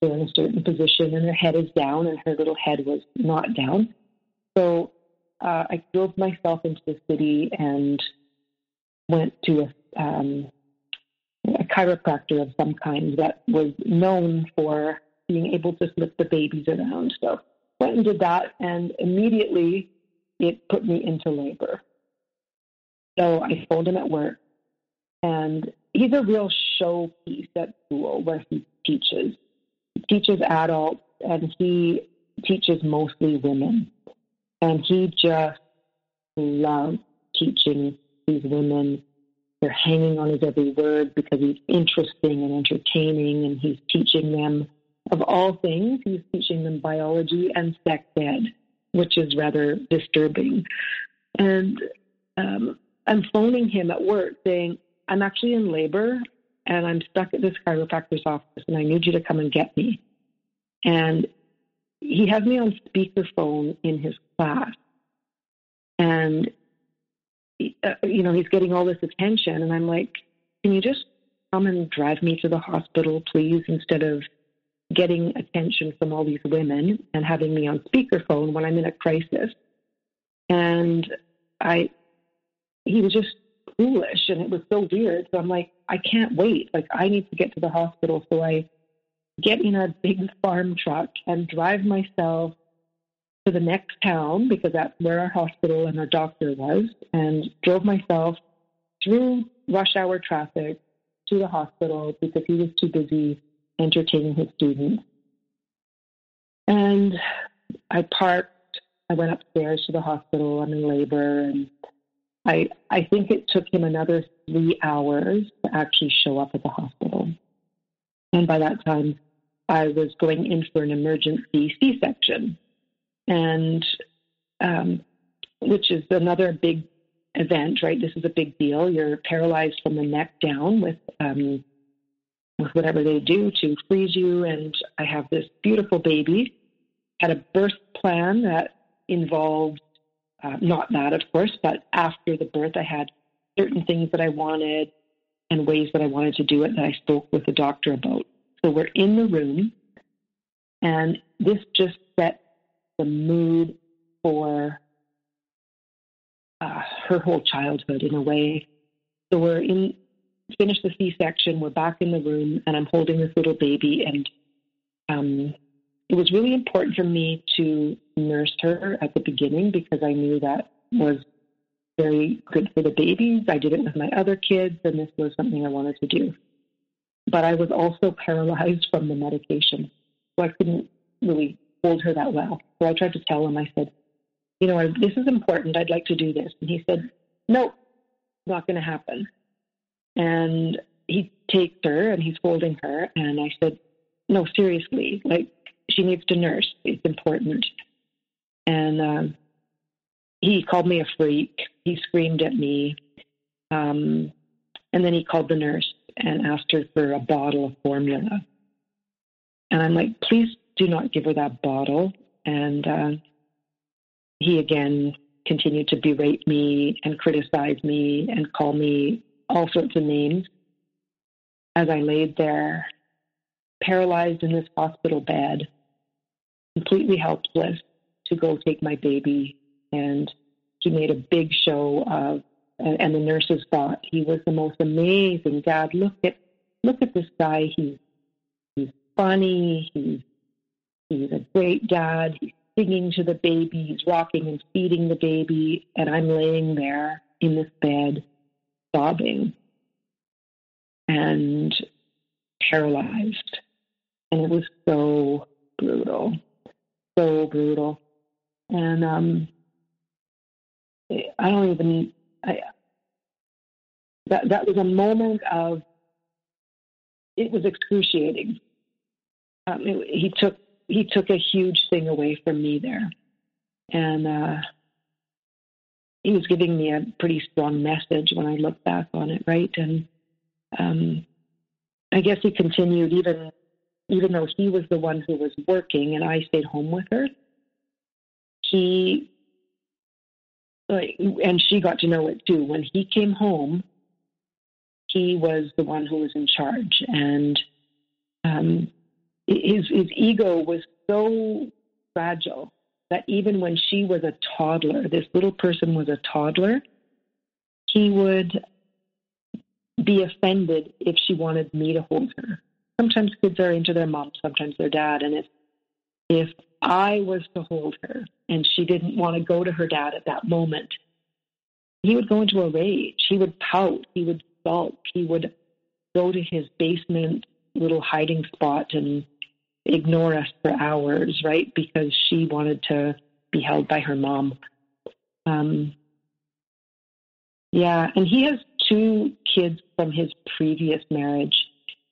they're in a certain position and their head is down, and her little head was not down. So uh, I drove myself into the city and went to a um, a chiropractor of some kind that was known for being able to flip the babies around. So went and did that, and immediately it put me into labor. So I phoned him at work, and he's a real showpiece at school where he teaches. He teaches adults, and he teaches mostly women. And he just loves teaching these women they're hanging on his every word because he's interesting and entertaining and he's teaching them, of all things, he's teaching them biology and sex ed, which is rather disturbing. And um, I'm phoning him at work saying, I'm actually in labor and I'm stuck at this chiropractor's office and I need you to come and get me. And he has me on speakerphone in his class. And uh, you know, he's getting all this attention. And I'm like, can you just come and drive me to the hospital, please, instead of getting attention from all these women and having me on speakerphone when I'm in a crisis? And I, he was just foolish and it was so weird. So I'm like, I can't wait. Like, I need to get to the hospital. So I get in a big farm truck and drive myself to the next town because that's where our hospital and our doctor was, and drove myself through rush hour traffic to the hospital because he was too busy entertaining his students. And I parked, I went upstairs to the hospital, I'm in labor, and I, I think it took him another three hours to actually show up at the hospital. And by that time, I was going in for an emergency C section, and um, which is another big event, right? This is a big deal. You're paralyzed from the neck down with um, with whatever they do to freeze you. And I have this beautiful baby. Had a birth plan that involved uh, not that, of course, but after the birth, I had certain things that I wanted and ways that I wanted to do it that I spoke with the doctor about. So we're in the room, and this just set the mood for uh, her whole childhood in a way. So we're in, finished the C-section, we're back in the room, and I'm holding this little baby, and um, it was really important for me to nurse her at the beginning because I knew that was very good for the babies. I did it with my other kids, and this was something I wanted to do. But I was also paralyzed from the medication, so I couldn't really hold her that well. So I tried to tell him, I said, you know, this is important. I'd like to do this. And he said, nope, not going to happen. And he takes her and he's holding her. And I said, no, seriously, like she needs to nurse. It's important. And um, he called me a freak. He screamed at me. Um, and then he called the nurse and asked her for a bottle of formula. And I'm like, please do not give her that bottle. And uh, he again continued to berate me and criticize me and call me all sorts of names as I laid there, paralyzed in this hospital bed, completely helpless to go take my baby. And he made a big show of, and the nurses thought he was the most amazing dad. Look at, look at this guy. He's, he's funny. He's, he's a great dad. He's singing to the baby, he's rocking and feeding the baby, and I'm laying there in this bed sobbing and paralyzed. And it was so brutal, so brutal. And um, I don't even, I, that, that was a moment of, it was excruciating. Um, it, he took he took a huge thing away from me there. And uh, he was giving me a pretty strong message when I look back on it, right? And um, I guess he continued even even though he was the one who was working and I stayed home with her. He like, and she got to know it too. When he came home, he was the one who was in charge, and um, his his ego was so fragile that even when she was a toddler, this little person was a toddler, he would be offended if she wanted me to hold her. Sometimes kids are into their mom, sometimes their dad, and if if I was to hold her and she didn't want to go to her dad at that moment, he would go into a rage. He would pout. He would sulk. He would go to his basement little hiding spot and ignore us for hours, right? Because she wanted to be held by her mom. Um, yeah, and he has two kids from his previous marriage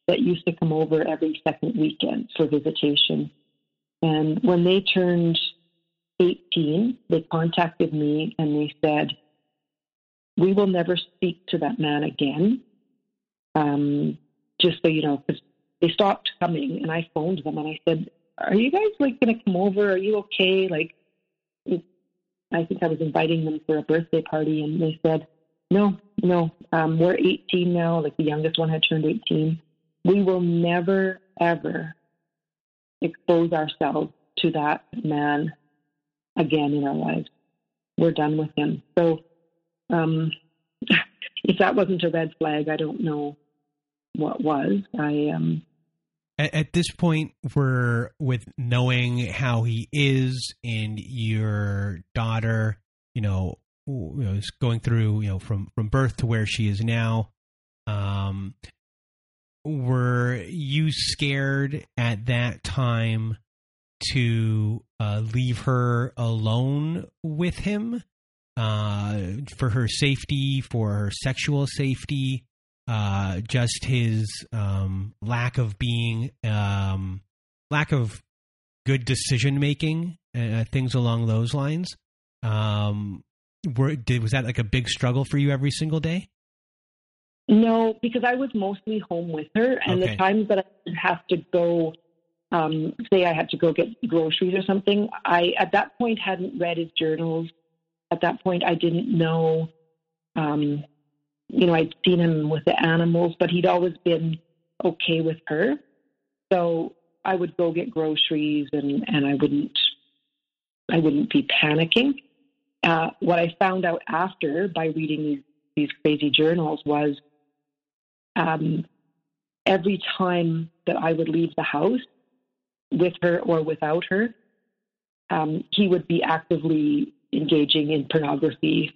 that used to come over every second weekend for visitation. And when they turned 18, they contacted me and they said, We will never speak to that man again. Um, just so you know, because they stopped coming and I phoned them and I said, Are you guys like gonna come over? Are you okay? Like I think I was inviting them for a birthday party and they said, No, no, um, we're eighteen now, like the youngest one had turned eighteen. We will never ever expose ourselves to that man again in our lives. We're done with him. So um [laughs] if that wasn't a red flag, I don't know what was. I um at, at this point, we're with knowing how he is and your daughter, you know, you know, is going through, you know, from from birth to where she is now. Um, were you scared at that time to uh, leave her alone with him uh, for her safety, for her sexual safety, uh, just his um, lack of being, um, lack of good decision making, uh, things along those lines. Um, were did was that like a big struggle for you every single day? No, because I was mostly home with her, and okay. the times that I would have to go, um, say I had to go get groceries or something, I at that point hadn't read his journals. At that point, I didn't know. Um, you know, I'd seen him with the animals, but he'd always been okay with her. So I would go get groceries, and and I wouldn't, I wouldn't be panicking. Uh, what I found out after by reading these these crazy journals was um, every time that I would leave the house with her or without her, um, he would be actively engaging in pornography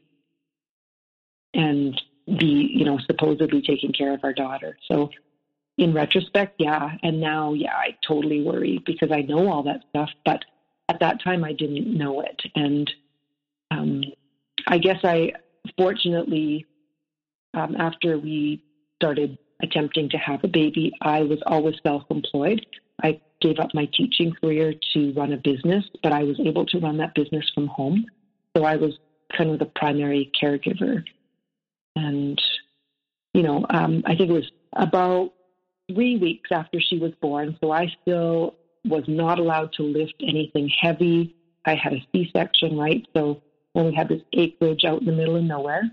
and be, you know, supposedly taking care of our daughter. So, in retrospect, yeah. And now, yeah, I totally worry because I know all that stuff. But at that time, I didn't know it. And um, I guess I, fortunately, um, after we started attempting to have a baby, I was always self employed. I gave up my teaching career to run a business, but I was able to run that business from home. So I was kind of the primary caregiver. And, you know, um, I think it was about three weeks after she was born. So I still was not allowed to lift anything heavy. I had a C section, right? So when we had this acreage out in the middle of nowhere,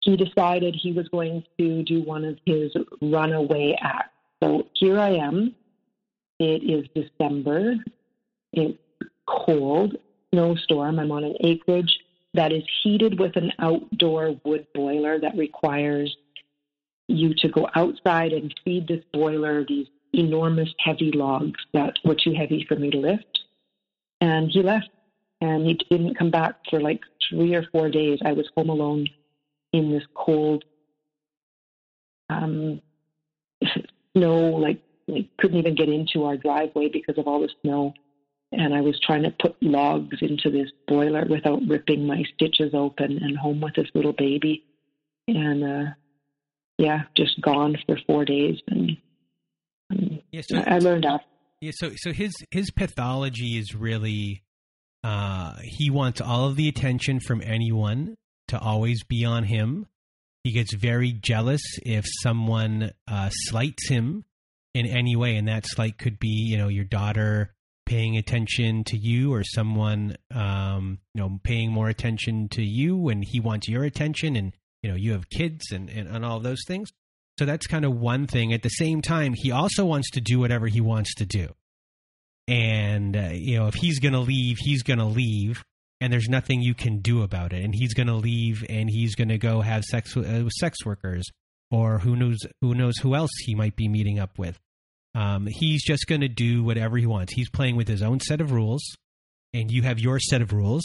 he decided he was going to do one of his runaway acts. So here I am. It is December. It's cold, snowstorm. I'm on an acreage that is heated with an outdoor wood boiler that requires you to go outside and feed this boiler these enormous heavy logs that were too heavy for me to lift. And he left and he didn't come back for like three or four days. I was home alone in this cold um, snow, like we couldn't even get into our driveway because of all the snow. And I was trying to put logs into this boiler without ripping my stitches open and home with this little baby. And uh, yeah, just gone for four days. And um, yeah, so, I learned that. Yeah, so so his his pathology is really uh, he wants all of the attention from anyone to always be on him. He gets very jealous if someone uh, slights him in any way, and that slight could be, you know, your daughter paying attention to you or someone, um, you know, paying more attention to you, and he wants your attention, and you know, you have kids and, and, and all those things. So that's kind of one thing. At the same time, he also wants to do whatever he wants to do. And, uh, you know, if he's going to leave, he's going to leave and there's nothing you can do about it. And he's going to leave, and he's going to go have sex with, uh, with, sex workers, or who knows who knows who else he might be meeting up with. Um, he's just going to do whatever he wants. He's playing with his own set of rules, and you have your set of rules.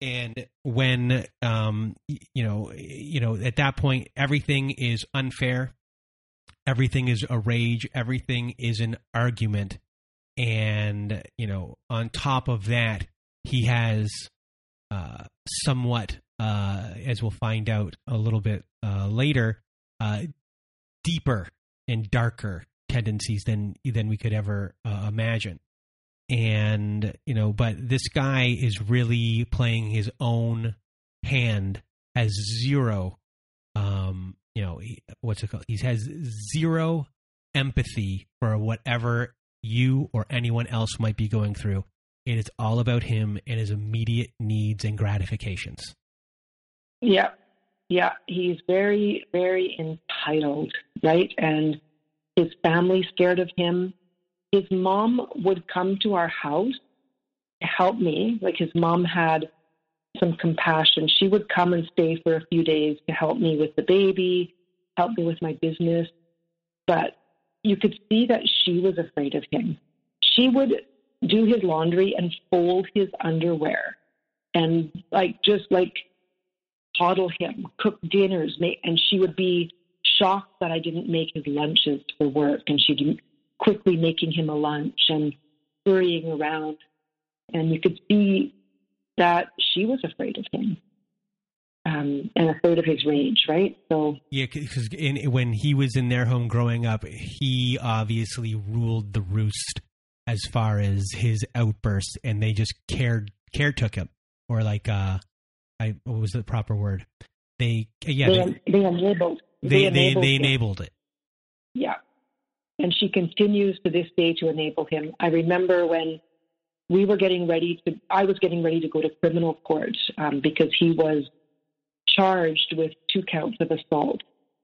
And when um, you know, you know, at that point, everything is unfair. Everything is a rage. Everything is an argument. And you know, on top of that, he has uh, somewhat, uh, as we'll find out a little bit uh, later, uh, deeper and darker tendencies than than we could ever uh, imagine. And you know, but this guy is really playing his own hand. Has zero, um, you know, what's it called? He has zero empathy for whatever you or anyone else might be going through it is all about him and his immediate needs and gratifications. Yeah. Yeah. He's very, very entitled, right? And his family scared of him. His mom would come to our house to help me. Like his mom had some compassion. She would come and stay for a few days to help me with the baby, help me with my business. But you could see that she was afraid of him. She would do his laundry and fold his underwear and like just like coddle him, cook dinners, make, and she would be shocked that I didn't make his lunches for work, and she'd quickly making him a lunch and hurrying around. And you could see that she was afraid of him um, and afraid of his rage, right? So yeah, because when he was in their home growing up, he obviously ruled the roost as far as his outbursts, and they just cared care took him, or like uh, I what was the proper word? They yeah they, they, they enabled they they, enabled, they, they enabled it. Yeah, and she continues to this day to enable him. I remember when we were getting ready to, I was getting ready to go to criminal court um, because he was charged with two counts of assault.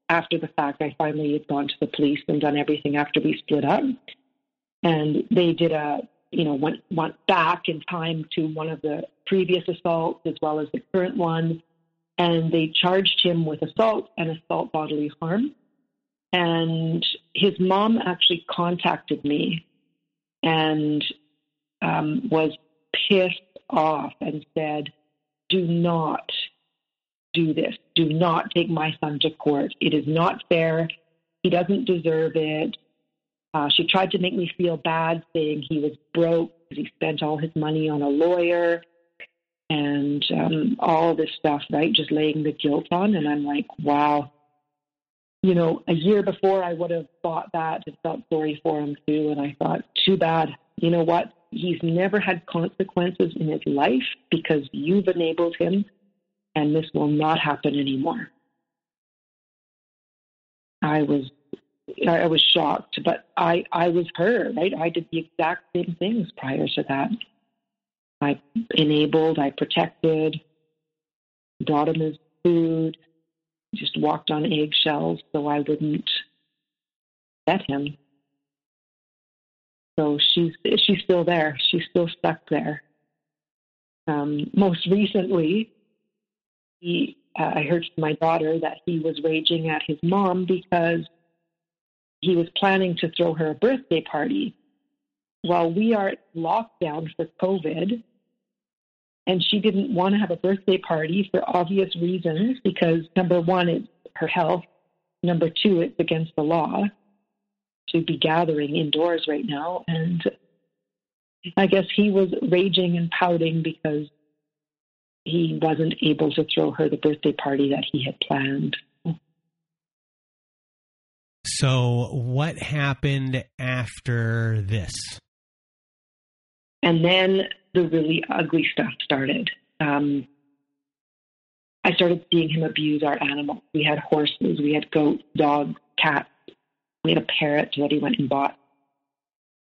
After the fact, I finally had gone to the police and done everything after we split up. And they did a, you know, went, went back in time to one of the previous assaults as well as the current one. And they charged him with assault and assault bodily harm. And his mom actually contacted me and um, was pissed off and said, Do not do this. Do not take my son to court. It is not fair. He doesn't deserve it. Uh, she tried to make me feel bad, saying he was broke because he spent all his money on a lawyer and um, all this stuff, right? Just laying the guilt on. And I'm like, wow. You know, a year before I would have thought that and felt sorry for him too. And I thought, too bad. You know what? He's never had consequences in his life because you've enabled him and this will not happen anymore. I was I was shocked, but I I was her, right? I did the exact same things prior to that. I enabled, I protected, brought him his food, just walked on eggshells so I wouldn't bet him. So she's she's still there. She's still stuck there. Um, most recently, he, uh, I heard from my daughter that he was raging at his mom because he was planning to throw her a birthday party. While we are locked down for COVID, and she didn't want to have a birthday party for obvious reasons because number one, it's her health. Number two, it's against the law to be gathering indoors right now. And I guess he was raging and pouting because he wasn't able to throw her the birthday party that he had planned. So, what happened after this? And then the really ugly stuff started. Um, I started seeing him abuse our animals. We had horses, we had goats, dogs, cats. We had a parrot that he went and bought.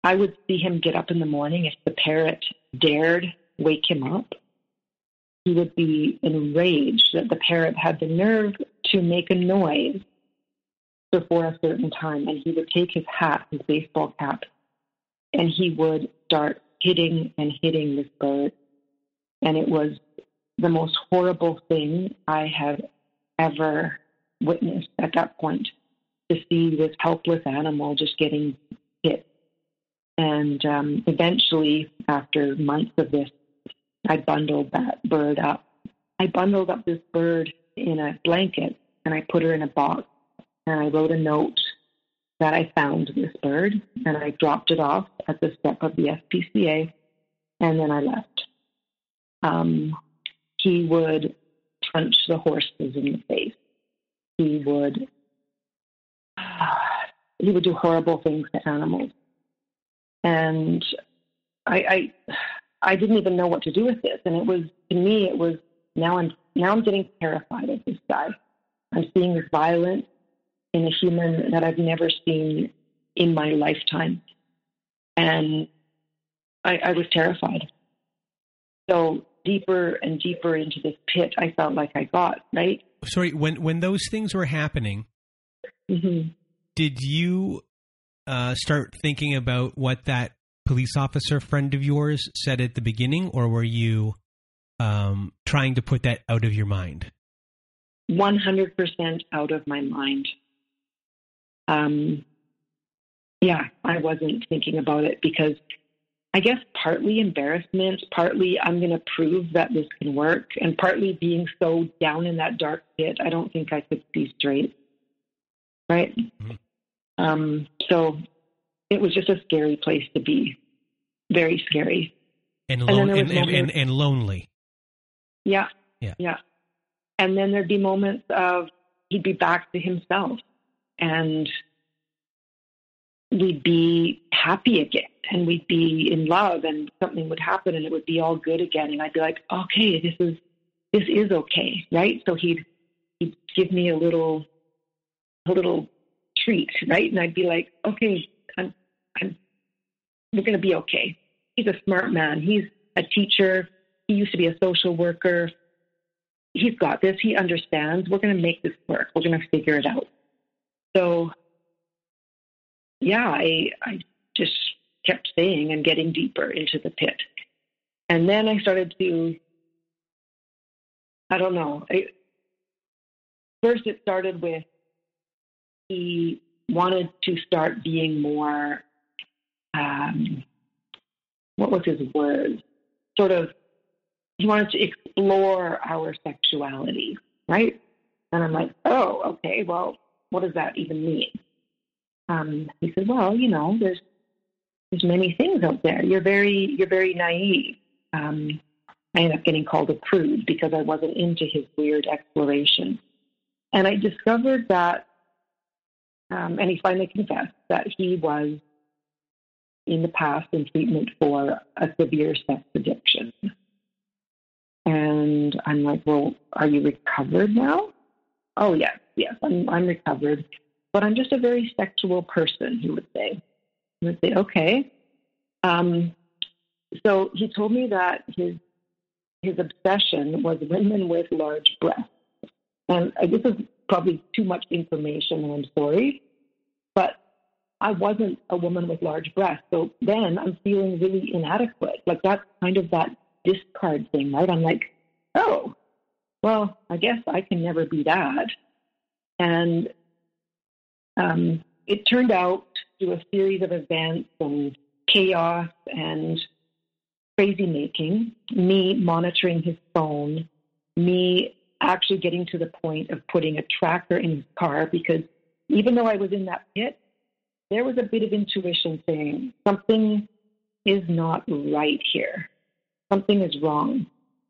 I would see him get up in the morning if the parrot dared wake him up he would be enraged that the parrot had the nerve to make a noise before a certain time. And he would take his hat, his baseball cap, and he would start hitting and hitting this bird. And it was the most horrible thing I have ever witnessed at that point to see this helpless animal just getting hit. And um, eventually, after months of this, I bundled that bird up. I bundled up this bird in a blanket and I put her in a box and I wrote a note that I found this bird and I dropped it off at the step of the SPCA and then I left. Um, he would punch the horses in the face. He would uh, [sighs] he would do horrible things to animals. And I, I I didn't even know what to do with this. And it was to me, it was now I'm now I'm getting terrified of this guy. I'm seeing this violence in a human that I've never seen in my lifetime, and I, I was terrified. So deeper and deeper into this pit, I felt like I got right. Sorry, when when those things were happening, mm-hmm. did you uh, start thinking about what that police officer friend of yours said at the beginning, or were you um, trying to put that out of your mind? 100% out of my mind. Um, yeah, I wasn't thinking about it because I guess partly embarrassment, partly I'm going to prove that this can work, and partly being so down in that dark pit, I don't think I could see straight. right? Mm-hmm. Um, so it was just a scary place to be, very scary, and, lo- and, and, and, and lonely. Yeah, yeah, yeah. And then there'd be moments of he'd be back to himself, and we'd be happy again and we'd be in love and something would happen and it would be all good again and I'd be like, okay, this is this is okay, right? So he'd he'd give me a little a little treat, right? And I'd be like, okay, I'm I'm we're gonna be okay. He's a smart man. He's a teacher. He used to be a social worker. He's got this. He understands. We're gonna make this work. We're gonna figure it out. So yeah, I I just kept staying and getting deeper into the pit. And then I started to, I don't know. I, first, it started with he wanted to start being more, um, what was his word? Sort of, he wanted to explore our sexuality, right? And I'm like, oh, okay, well, what does that even mean? Um, he said, well, you know, there's there's many things out there. You're very you're very naive. Um, I ended up getting called a prude because I wasn't into his weird exploration. And I discovered that, um, and he finally confessed that he was in the past in treatment for a severe sex addiction. And I'm like, well, are you recovered now? Oh, yes, yes, I'm, I'm recovered. But I'm just a very sexual person, he would say. I would say, okay. Um, so he told me that his his obsession was women with large breasts. And this is probably too much information, and I'm sorry, but I wasn't a woman with large breasts. So then I'm feeling really inadequate. Like that's kind of that discard thing, right? I'm like, oh, well, I guess I can never be that. And um, it turned out through a series of events and chaos and crazy making, me monitoring his phone, me actually getting to the point of putting a tracker in his car because even though I was in that pit, there was a bit of intuition saying something is not right here. Something is wrong.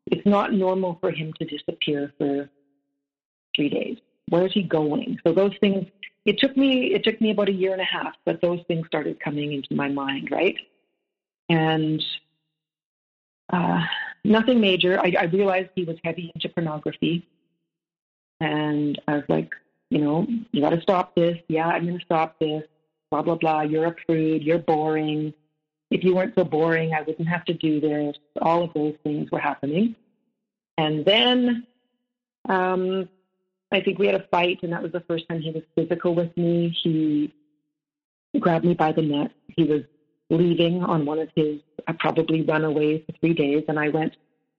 It's not normal for him to disappear for three days. Where is he going? So those things it took me it took me about a year and a half, but those things started coming into my mind, right? And uh, nothing major. I, I realized he was heavy into pornography, and I was like, you know, you got to stop this. Yeah, I'm going to stop this. Blah blah blah. You're a prude. You're boring. If you weren't so boring, I wouldn't have to do this. All of those things were happening, and then um, I think we had a fight, and that was the first time he was physical with me. He grabbed me by the neck. He was leaving on one of his I probably run away for three days, and I went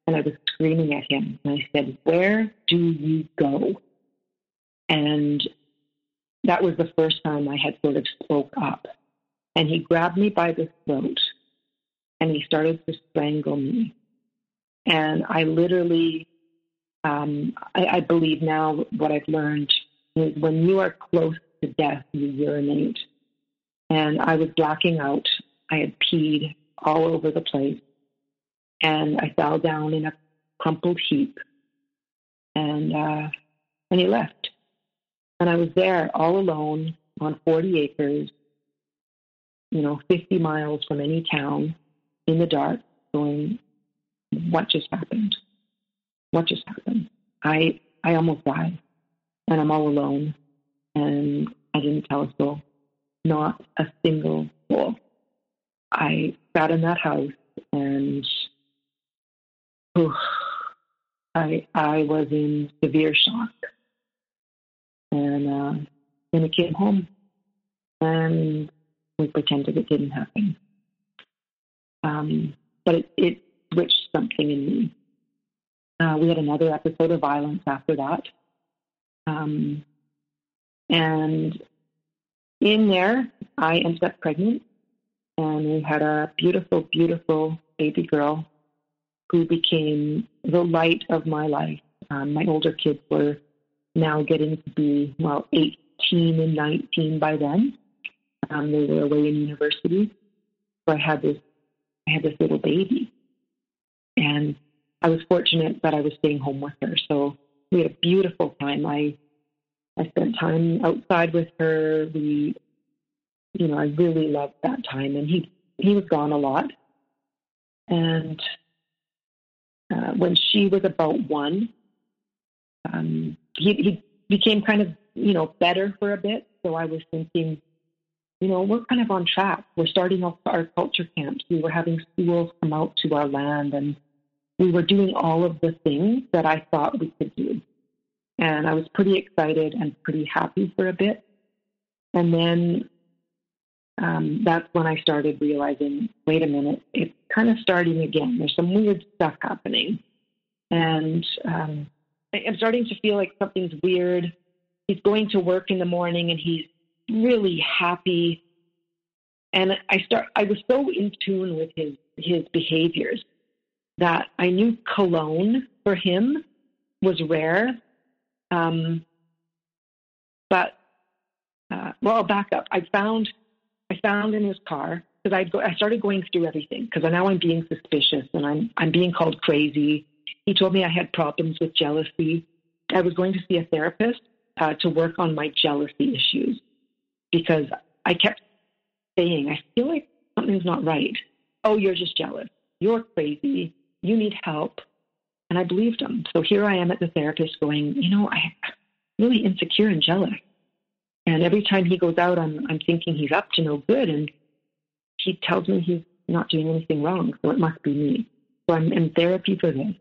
and I was screaming at him. And I said, Where do you go? And that was the first time I had sort of spoke up. And he grabbed me by the throat and he started to strangle me. And I literally um, I, I believe now what I've learned is when you are close to death, you urinate. And I was blacking out. I had peed all over the place. And I fell down in a crumpled heap. And uh, and he left. And I was there all alone on 40 acres, you know, 50 miles from any town in the dark, going, what just happened? What just happened? I I almost died, and I'm all alone, and I didn't tell a soul, not a single soul. I sat in that house, and whew, I I was in severe shock, and uh, then I came home, and we pretended it didn't happen. Um, but it, it switched something in me uh, we had another episode of violence after that. Um, and in there, I ended up pregnant, and we had a beautiful, beautiful baby girl who became the light of my life. Um, my older kids were now getting to be, well, 18 18 and 19 by then. Um, they were away in university. So I had this, I had this little baby. And I was fortunate that I was staying home with her. So we had a beautiful time. I, I spent time outside with her. We, you know, I really loved that time. And he, he was gone a lot. And uh, when she was about one, um, he, he became kind of, you know, better for a bit. So I was thinking, you know, we're kind of on track. We're starting off our culture camps. We were having schools come out to our land and we were doing all of the things that I thought we could do. And I was pretty excited and pretty happy for a bit. And then um, that's when I started realizing wait a minute, it's kind of starting again. There's some weird stuff happening. And um, I'm starting to feel like something's weird. He's going to work in the morning and he's really happy. And I start I was so in tune with his his behaviors that I knew cologne for him was rare. Um, but uh, well, I'll back up. I found I found in his car because I go, I started going through everything because now I'm being suspicious and I'm I'm being called crazy. He told me I had problems with jealousy. I was going to see a therapist uh, to work on my jealousy issues because I kept saying I feel like something's not right. Oh, you're just jealous. You're crazy. You need help. And I believed him. So here I am at the therapist going, you know, I'm really insecure and jealous. And every time he goes out, I'm, I'm thinking he's up to no good. And he tells me he's not doing anything wrong. So it must be me. So I'm in therapy for this.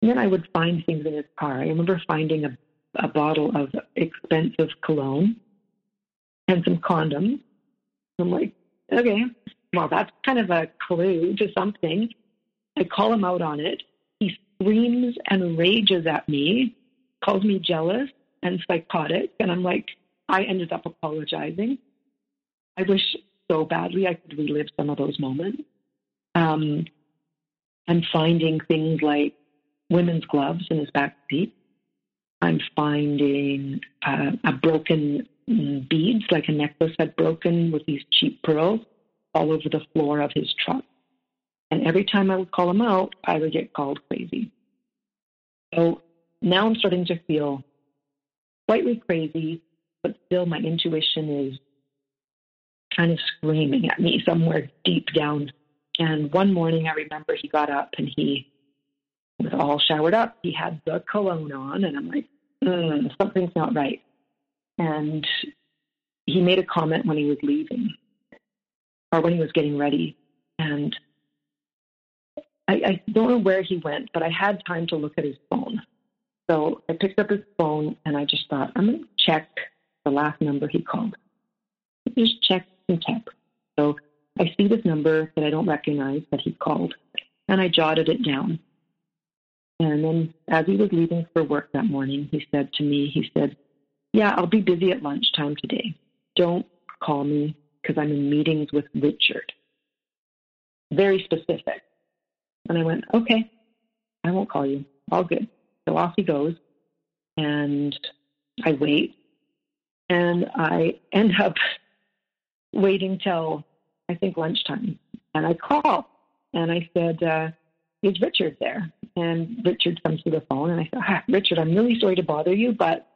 And then I would find things in his car. I remember finding a, a bottle of expensive cologne and some condoms. I'm like, okay, well, that's kind of a clue to something. I call him out on it. He screams and rages at me, calls me jealous and psychotic. And I'm like, I ended up apologizing. I wish so badly I could relive some of those moments. Um, I'm finding things like women's gloves in his back seat. I'm finding uh, a broken beads, like a necklace had broken with these cheap pearls, all over the floor of his truck. And every time I would call him out, I would get called crazy. So now I'm starting to feel slightly crazy, but still my intuition is kind of screaming at me somewhere deep down. And one morning I remember he got up and he was all showered up. He had the cologne on, and I'm like, mm, something's not right. And he made a comment when he was leaving or when he was getting ready. And I, I don't know where he went, but I had time to look at his phone. So I picked up his phone and I just thought, I'm going to check the last number he called. Just check and text. So I see this number that I don't recognize that he called, and I jotted it down. And then as he was leaving for work that morning, he said to me, he said, Yeah, I'll be busy at lunchtime today. Don't call me because I'm in meetings with Richard. Very specific. And I went, Okay, I won't call you. All good. So off he goes. And I wait. And I end up [laughs] waiting till I think lunchtime. And I call and I said, uh, Is Richard there? And Richard comes to the phone and I said, ah, Richard, I'm really sorry to bother you, but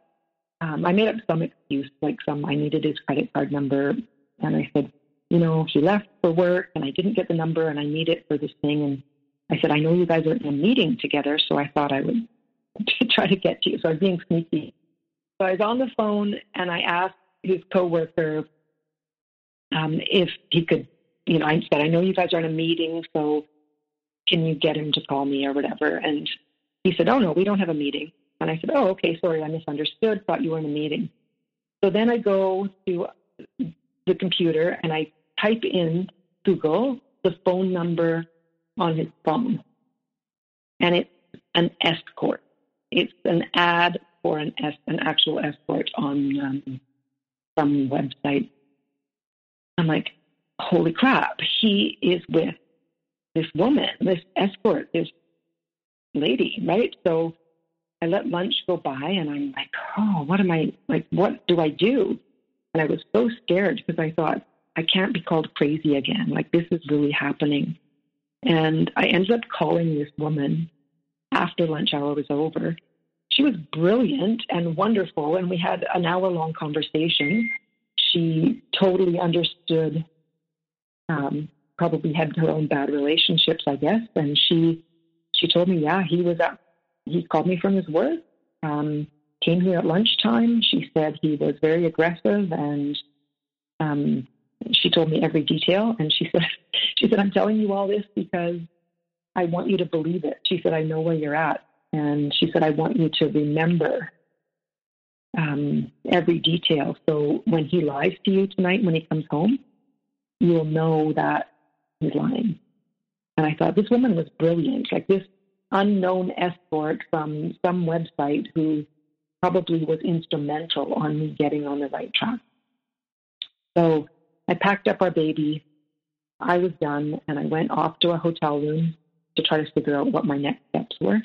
um, I made up some excuse, like some, I needed his credit card number. And I said, You know, he left for work and I didn't get the number and I need it for this thing. And I said, I know you guys are in a meeting together, so I thought I would [laughs] try to get to you. So I was being sneaky. So I was on the phone and I asked his coworker um, if he could, you know, I said, I know you guys are in a meeting, so can you get him to call me or whatever? And he said, Oh, no, we don't have a meeting. And I said, Oh, okay, sorry, I misunderstood, thought you were in a meeting. So then I go to the computer and I type in Google the phone number on his phone. And it's an escort. It's an ad for an, es- an actual escort on um, some website. I'm like, holy crap, he is with this woman, this escort, this lady, right? So I let lunch go by and I'm like, oh, what am I, like, what do I do? And I was so scared because I thought, I can't be called crazy again. Like, this is really happening. And I ended up calling this woman after lunch hour was over. She was brilliant and wonderful, and we had an hour long conversation. She totally understood, um, probably had her own bad relationships, I guess. And she she told me, yeah, he was at, he called me from his work, um, came here at lunchtime. She said he was very aggressive and um, she told me every detail. And she [laughs] said, she said, I'm telling you all this because I want you to believe it. She said, I know where you're at. And she said, I want you to remember um, every detail. So when he lies to you tonight, when he comes home, you'll know that he's lying. And I thought this woman was brilliant, like this unknown escort from some website who probably was instrumental on me getting on the right track. So I packed up our baby. I was done and I went off to a hotel room to try to figure out what my next steps were.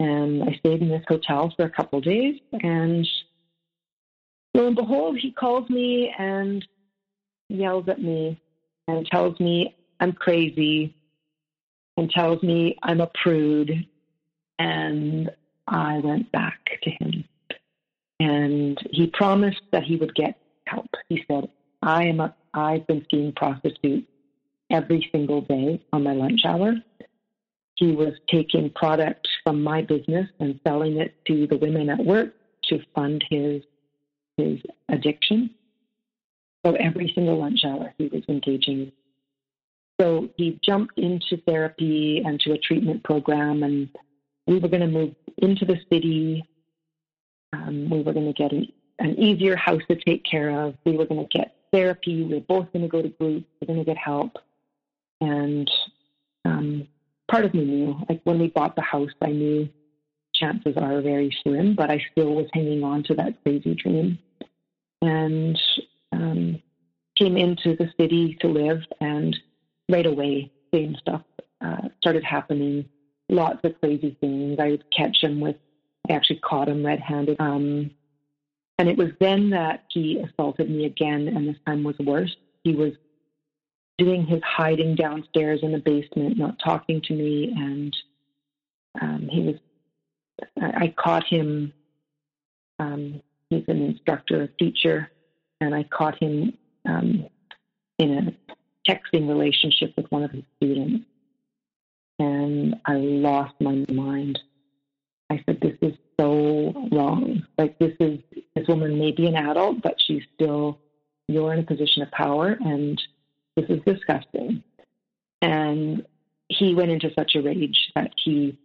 And I stayed in this hotel for a couple of days and lo and behold, he calls me and yells at me and tells me I'm crazy and tells me I'm a prude. And I went back to him. And he promised that he would get help. He said, I am a, I've been seeing prostitutes every single day on my lunch hour. He was taking product from my business and selling it to the women at work to fund his his addiction. So every single lunch hour he was engaging so he jumped into therapy and to a treatment program, and we were going to move into the city. Um, we were going to get an, an easier house to take care of. We were going to get therapy. We're both going to go to groups. We are going to get help. And um, part of me knew, like when we bought the house, I knew chances are very slim, but I still was hanging on to that crazy dream. And um, came into the city to live and right away, same stuff uh, started happening. Lots of crazy things. I would catch him with, I actually caught him red handed. Um, and it was then that he assaulted me again, and this time was worse. He was doing his hiding downstairs in the basement, not talking to me, and um, he was. I, caught him. Um, he's an instructor, a teacher, and I caught him um, in a texting relationship with one of his students. And I lost my mind. I said, This is so wrong. Like, this is, this woman may be an adult, but she's still, you're in a position of power, and this is disgusting. And he went into such a rage that he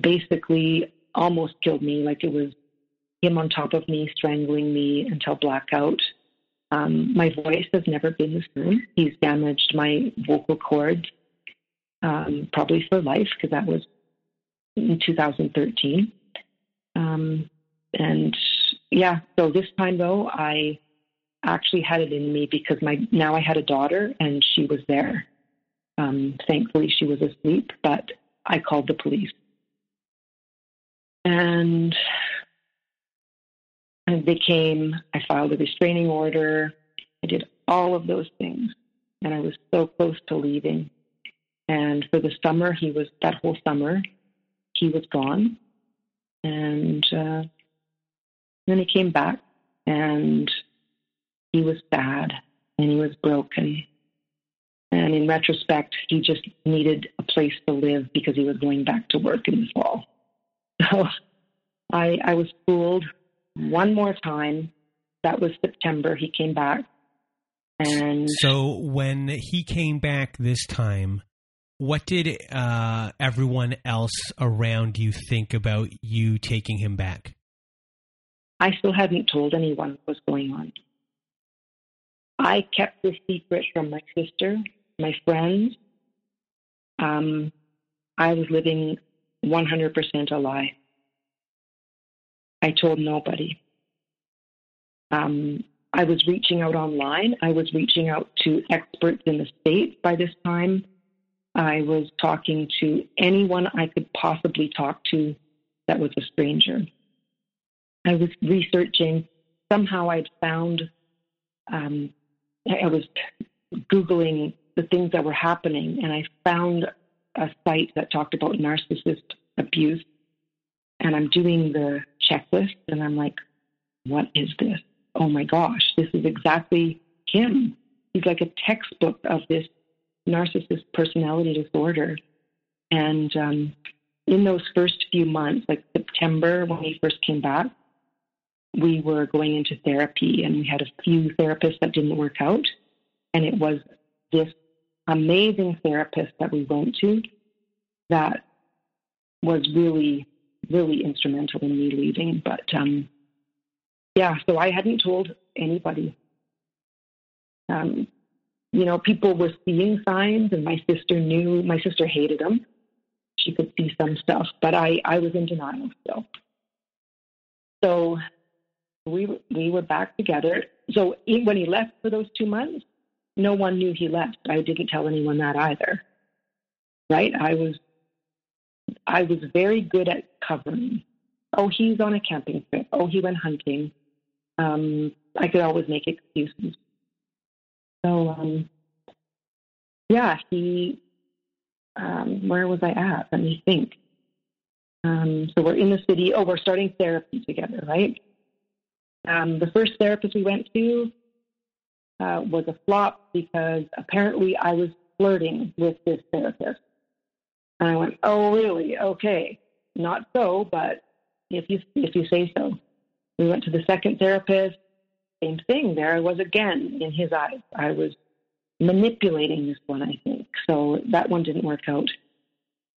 basically almost killed me. Like, it was him on top of me, strangling me until blackout. Um, my voice has never been the same. He's damaged my vocal cords, um, probably for life, because that was in 2013. Um, and yeah, so this time though, I actually had it in me because my now I had a daughter and she was there. Um, thankfully, she was asleep, but I called the police. And and they came, I filed a restraining order. I did all of those things. And I was so close to leaving. And for the summer, he was, that whole summer, he was gone. And uh, then he came back and he was sad and he was broken. And in retrospect, he just needed a place to live because he was going back to work in the fall. So I, I was fooled one more time. That was September. He came back. And so when he came back this time, what did uh, everyone else around you think about you taking him back? I still hadn't told anyone what was going on. I kept the secret from my sister, my friends. Um, I was living 100% a lie. I told nobody. Um, I was reaching out online. I was reaching out to experts in the state by this time. I was talking to anyone I could possibly talk to that was a stranger. I was researching. Somehow I'd found, um, I was Googling the things that were happening, and I found a site that talked about narcissist abuse. And I'm doing the checklist, and I'm like, what is this? Oh my gosh, this is exactly him. He's like a textbook of this narcissist personality disorder. And um, in those first few months, like September when he first came back, we were going into therapy and we had a few therapists that didn't work out. And it was this amazing therapist that we went to that was really, really instrumental in me leaving. But um, yeah, so I hadn't told anybody. Um, you know, people were seeing signs, and my sister knew. My sister hated him. She could see some stuff, but I, I was in denial still. So we we were back together. So when he left for those two months, no one knew he left. I didn't tell anyone that either. Right? I was I was very good at covering. Oh, he's on a camping trip. Oh, he went hunting. Um, I could always make excuses. So, um, yeah, he. Um, where was I at? Let me think. Um, so we're in the city. Oh, we're starting therapy together, right? Um, the first therapist we went to uh, was a flop because apparently I was flirting with this therapist. And I went, "Oh, really? Okay, not so, but if you if you say so." We went to the second therapist. Same thing. There I was again in his eyes. I was manipulating this one, I think. So that one didn't work out.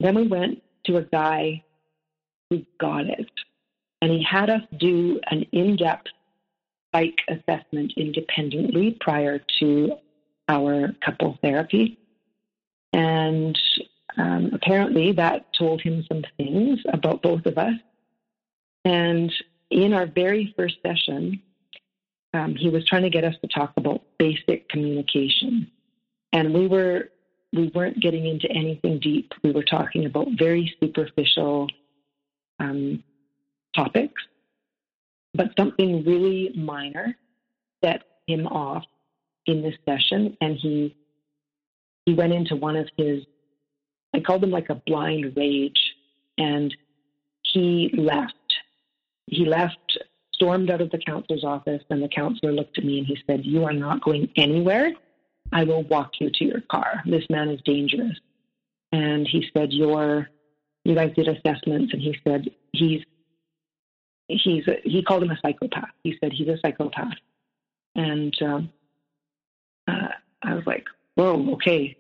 Then we went to a guy who got it, and he had us do an in-depth psych assessment independently prior to our couple therapy. And um, apparently that told him some things about both of us. And in our very first session, um, he was trying to get us to talk about basic communication. And we were we weren't getting into anything deep. We were talking about very superficial um, topics but something really minor set him off in this session, and he he went into one of his I called him like a blind rage, and he left. He left, stormed out of the counselor's office, and the counselor looked at me and he said, "You are not going anywhere. I will walk you to your car. This man is dangerous." And he said, "Your you guys did assessments, and he said he's he's he called him a psychopath. He said he's a psychopath, and um, uh, I was like, whoa, okay,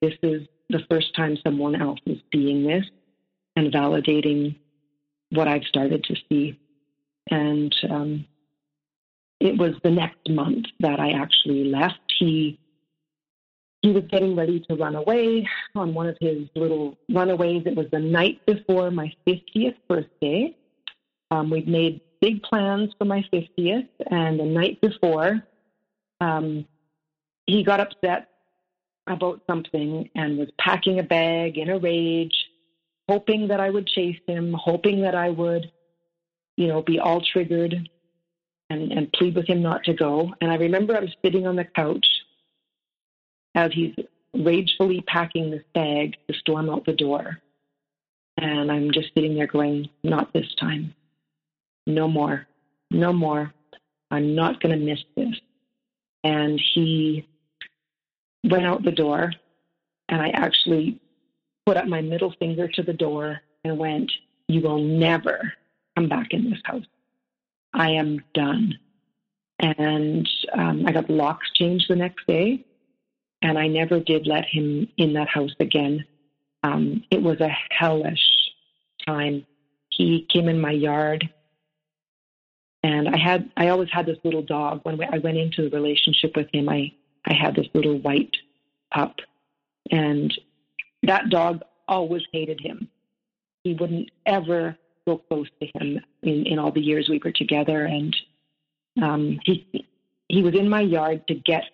this is the first time someone else is seeing this and validating what I've started to see, and um, it was the next month that I actually left. He he was getting ready to run away on one of his little runaways. It was the night before my 50th birthday. Um, we'd made big plans for my 50th, and the night before, um, he got upset about something and was packing a bag in a rage, hoping that I would chase him, hoping that I would, you know, be all triggered and, and plead with him not to go. And I remember I was sitting on the couch as he's ragefully packing this bag to storm out the door. And I'm just sitting there going, not this time no more, no more. I'm not going to miss this. And he went out the door, and I actually put up my middle finger to the door and went, You will never come back in this house. I am done. And um, I got the locks changed the next day, and I never did let him in that house again. Um, it was a hellish time. He came in my yard and I had, I always had this little dog. When I went into the relationship with him, I, I had this little white pup, and that dog always hated him. He wouldn't ever go close to him in, in all the years we were together, and um, he he was in my yard to get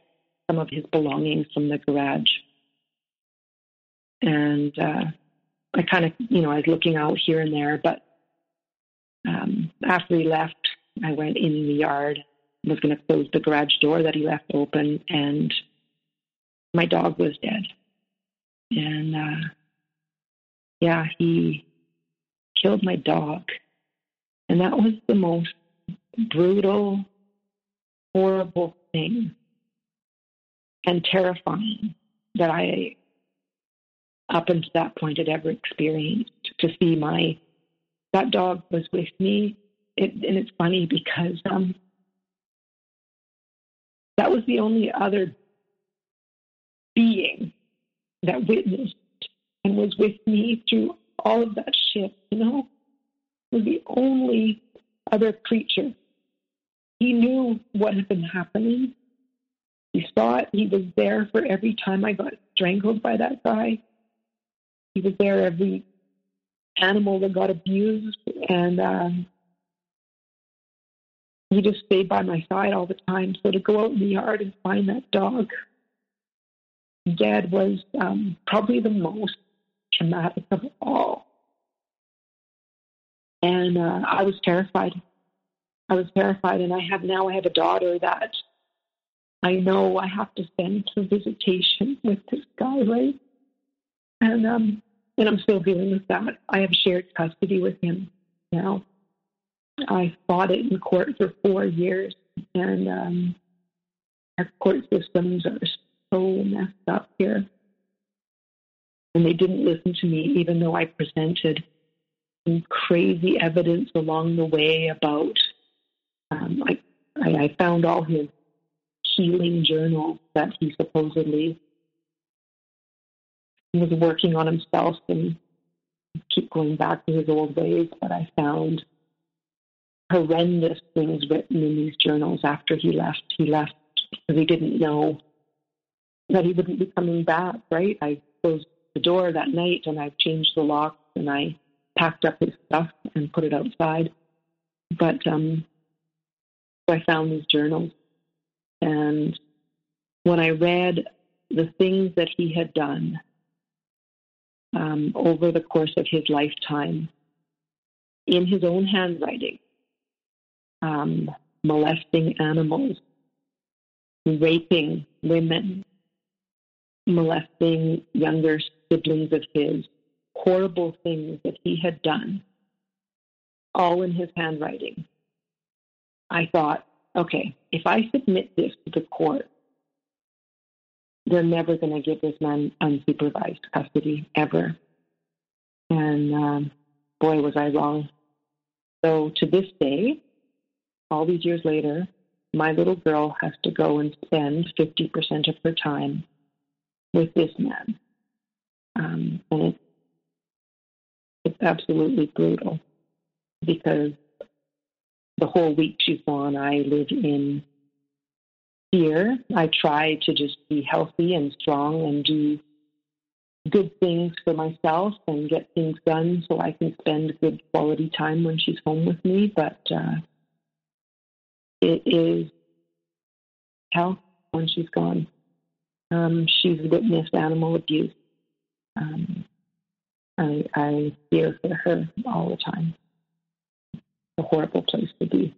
some of his belongings from the garage, and uh, I kind of, you know, I was looking out here and there, but um, after he left, I went in the yard, was going to close the garage door that he left open, and my dog was dead. And uh, yeah, he killed my dog. And that was the most brutal, horrible thing and terrifying that I, up until that point, had ever experienced. To see my that dog was with me, it, and it's funny because um, that was the only other being that witnessed and was with me through all of that shit. You know, was the only other creature. He knew what had been happening. He saw it. He was there for every time I got strangled by that guy. He was there every animal that got abused, and um, he just stayed by my side all the time. So to go out in the yard and find that dog dead was um, probably the most traumatic of all. And uh, I was terrified. I was terrified, and I have now I have a daughter that I know I have to send to visitation with this guy, right? And um, and I'm still dealing with that. I have shared custody with him now. I fought it in court for four years, and um, our court systems are so messed up here. And they didn't listen to me, even though I presented crazy evidence along the way about. Um, I, I found all his healing journals that he supposedly was working on himself and keep going back to his old ways. But I found horrendous things written in these journals after he left. He left because he didn't know that he wouldn't be coming back, right? I closed the door that night and I changed the locks and I packed up his stuff and put it outside. But um, I found these journals. And when I read the things that he had done um, over the course of his lifetime in his own handwriting, um, molesting animals, raping women, molesting younger siblings of his, horrible things that he had done, all in his handwriting. I thought, okay, if I submit this to the court, they're never going to give this man unsupervised custody ever. And um, boy, was I wrong. So to this day, all these years later, my little girl has to go and spend 50% of her time with this man. Um, and it's, it's absolutely brutal because the whole week she's gone, I live in fear. I try to just be healthy and strong and do good things for myself and get things done so I can spend good quality time when she's home with me. But uh, it is hell when she's gone. Um, she's witnessed animal abuse. Um, I, I fear for her all the time. A horrible place to be.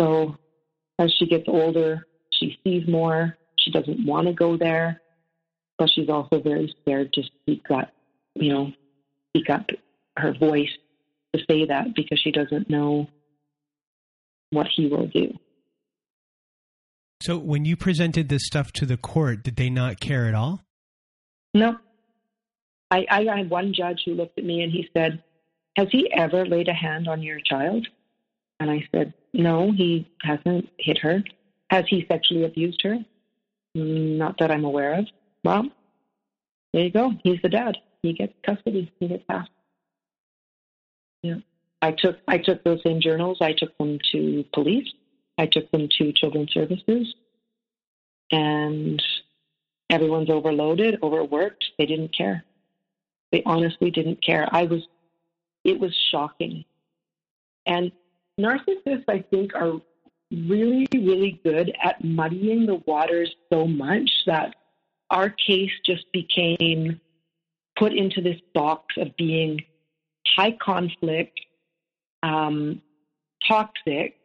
So as she gets older, she sees more. She doesn't want to go there, but she's also very scared to speak up, you know, speak up her voice to say that because she doesn't know what he will do. So when you presented this stuff to the court, did they not care at all? No. I, I had one judge who looked at me and he said, Has he ever laid a hand on your child? And I said, No, he hasn't hit her. Has he sexually abused her? Not that I'm aware of. Well, there you go. He's the dad. He gets custody. He gets half. Yeah. I took I took those same journals. I took them to police. I took them to children's services, and everyone's overloaded, overworked. They didn't care. They honestly didn't care. I was. It was shocking, and narcissists, I think, are really, really good at muddying the waters so much that our case just became put into this box of being high conflict, um, toxic.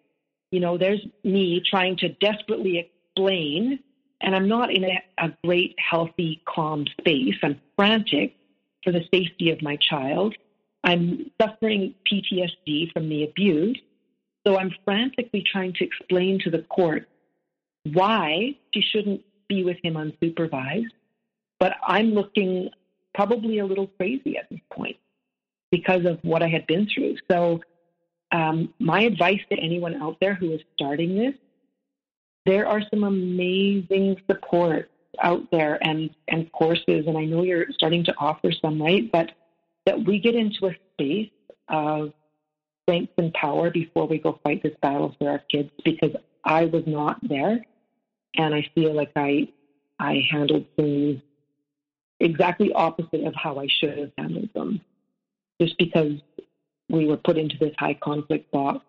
You know, there's me trying to desperately explain, and I'm not in a, a great, healthy, calm space. I'm frantic for the safety of my child. I'm suffering PTSD from the abuse. So I'm frantically trying to explain to the court why she shouldn't be with him unsupervised. But I'm looking probably a little crazy at this point because of what I had been through. So, um, my advice to anyone out there who is starting this there are some amazing support out there and, and courses, and I know you're starting to offer some, right? But that we get into a space of strength and power before we go fight this battle for our kids because I was not there. And I feel like I I handled things exactly opposite of how I should have handled them. Just because we were put into this high conflict box.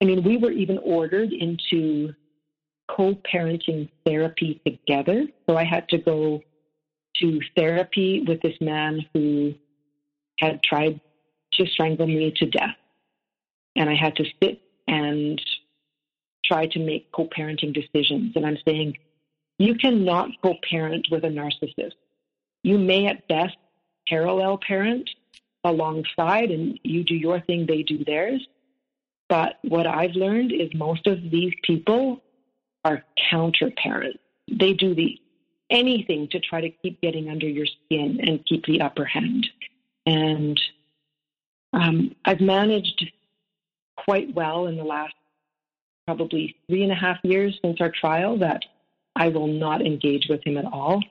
I mean, we were even ordered into co parenting therapy together. So I had to go to therapy with this man who had tried to strangle me to death. And I had to sit and try to make co parenting decisions. And I'm saying, you cannot co parent with a narcissist. You may at best parallel parent alongside, and you do your thing, they do theirs. But what I've learned is most of these people are counter parents. They do the anything to try to keep getting under your skin and keep the upper hand. And um, I've managed quite well in the last probably three and a half years since our trial that I will not engage with him at all.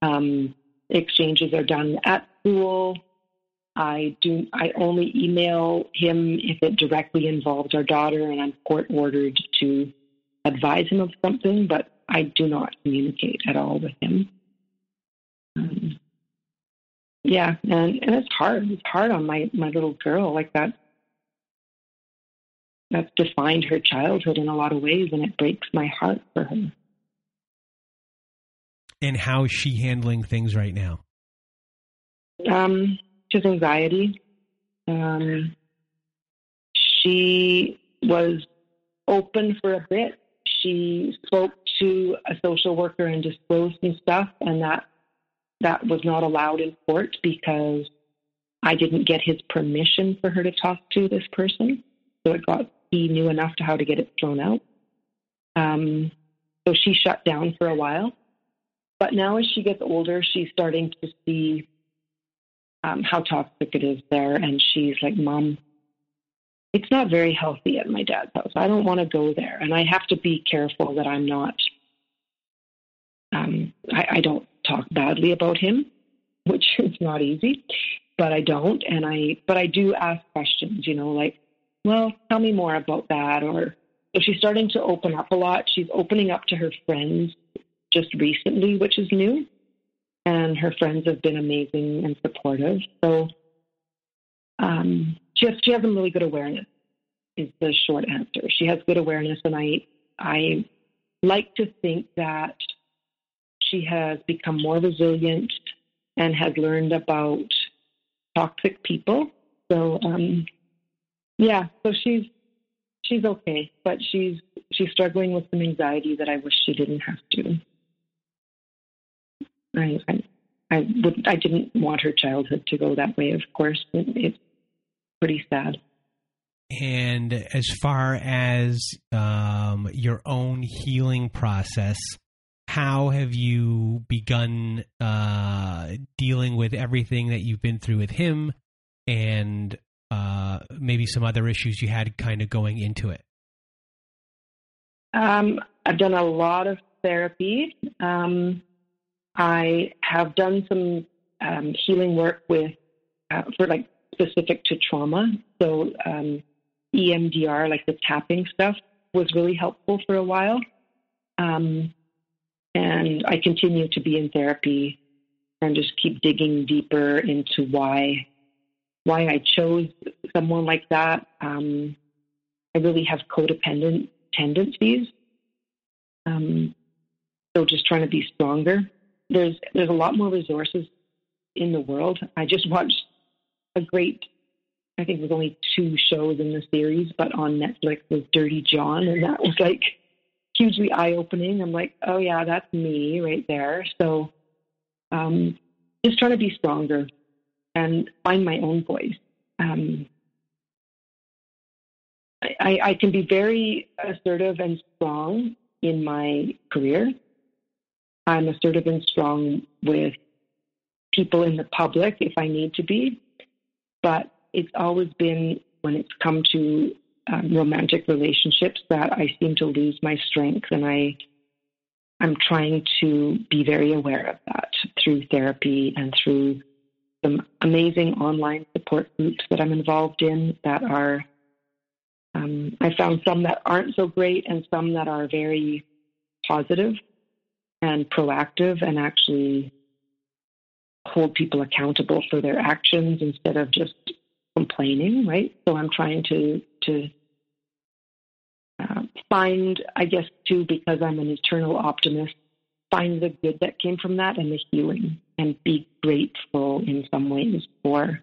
Um, exchanges are done at school. I do. I only email him if it directly involves our daughter, and I'm court ordered to advise him of something, but I do not communicate at all with him. Um, yeah, and, and it's hard. It's hard on my, my little girl like that. That's defined her childhood in a lot of ways, and it breaks my heart for her. And how is she handling things right now? Um, just anxiety. Um, she was open for a bit she spoke to a social worker and disclosed some stuff, and that that was not allowed in court because I didn't get his permission for her to talk to this person. So it got he knew enough to how to get it thrown out. Um, so she shut down for a while. But now, as she gets older, she's starting to see um, how toxic it is there, and she's like, "Mom, it's not very healthy at my dad's house. I don't want to go there. And I have to be careful that I'm not, um, I, I don't talk badly about him, which [laughs] is not easy, but I don't. And I, but I do ask questions, you know, like, well, tell me more about that. Or so she's starting to open up a lot. She's opening up to her friends just recently, which is new. And her friends have been amazing and supportive. So, um, she has, she has some really good awareness. Is the short answer. She has good awareness, and I I like to think that she has become more resilient and has learned about toxic people. So um, yeah, so she's she's okay, but she's she's struggling with some anxiety that I wish she didn't have to. I I, I would I didn't want her childhood to go that way. Of course, it, it's pretty sad. And as far as um, your own healing process, how have you begun uh, dealing with everything that you've been through with him and uh, maybe some other issues you had kind of going into it? Um, I've done a lot of therapy. Um, I have done some um, healing work with uh, for like specific to trauma. So um, EMDR, like the tapping stuff, was really helpful for a while. Um, and I continue to be in therapy and just keep digging deeper into why why I chose someone like that. Um, I really have codependent tendencies. Um, so just trying to be stronger. There's there's a lot more resources in the world. I just watched a great I think there's only two shows in the series, but on Netflix was Dirty John, and that was like hugely eye opening. I'm like, oh yeah, that's me right there. So um, just trying to be stronger and find my own voice. Um, I, I can be very assertive and strong in my career. I'm assertive and strong with people in the public if I need to be, but it's always been when it's come to um, romantic relationships that I seem to lose my strength, and I I'm trying to be very aware of that through therapy and through some amazing online support groups that I'm involved in that are um, I found some that aren't so great and some that are very positive and proactive and actually hold people accountable for their actions instead of just complaining, right? So I'm trying to to uh, find, I guess, too, because I'm an eternal optimist, find the good that came from that and the healing, and be grateful in some ways for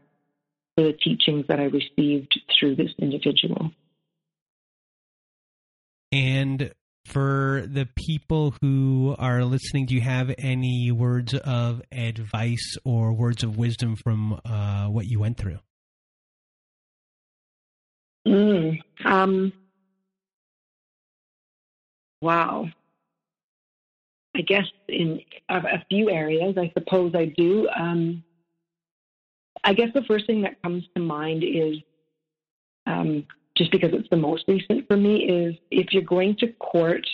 for the teachings that I received through this individual. And for the people who are listening, do you have any words of advice or words of wisdom from uh, what you went through? Mm, um, wow. I guess in a, a, few areas, I suppose I do. Um, I guess the first thing that comes to mind is um, just because it's the most recent for me, is if you're going to court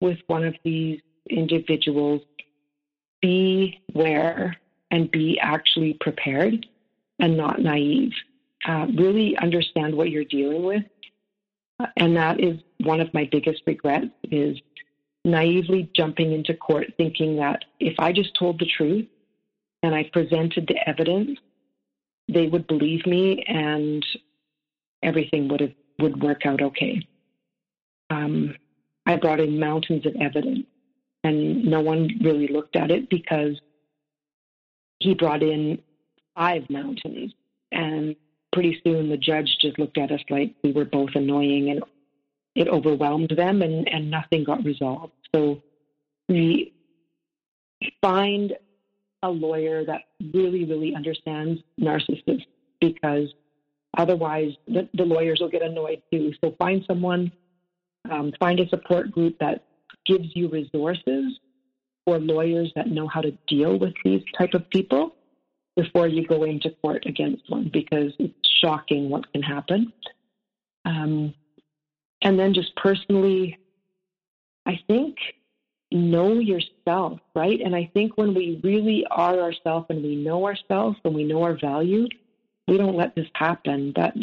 with one of these individuals, beware and be actually prepared and not naive. Uh, really understand what you're dealing with. And that is one of my biggest regrets is naively jumping into court thinking that if I just told the truth and I presented the evidence, they would believe me and everything would have would work out okay. Um, I brought in mountains of evidence, and no one really looked at it because he brought in five mountains, and pretty soon the judge just looked at us like we were both annoying, and it overwhelmed them, and, and nothing got resolved. So we find a lawyer that really, really understands narcissists because Otherwise, the, the lawyers will get annoyed too. So find someone, um, find a support group that gives you resources for lawyers that know how to deal with these type of people before you go into court against one because it's shocking what can happen. Um, and then just personally, I think know yourself, right? And I think when we really are ourselves and we know ourselves and we know our value, we don't let this happen. That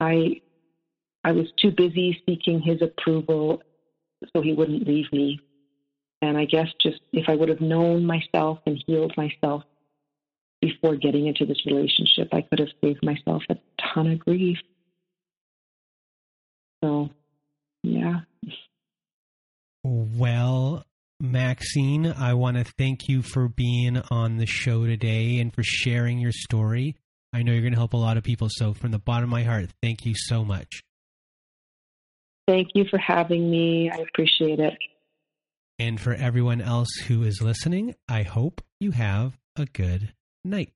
I I was too busy seeking his approval so he wouldn't leave me. And I guess just if I would have known myself and healed myself before getting into this relationship, I could have saved myself a ton of grief. So, yeah. Well, Maxine, I want to thank you for being on the show today and for sharing your story. I know you're going to help a lot of people. So, from the bottom of my heart, thank you so much. Thank you for having me. I appreciate it. And for everyone else who is listening, I hope you have a good night.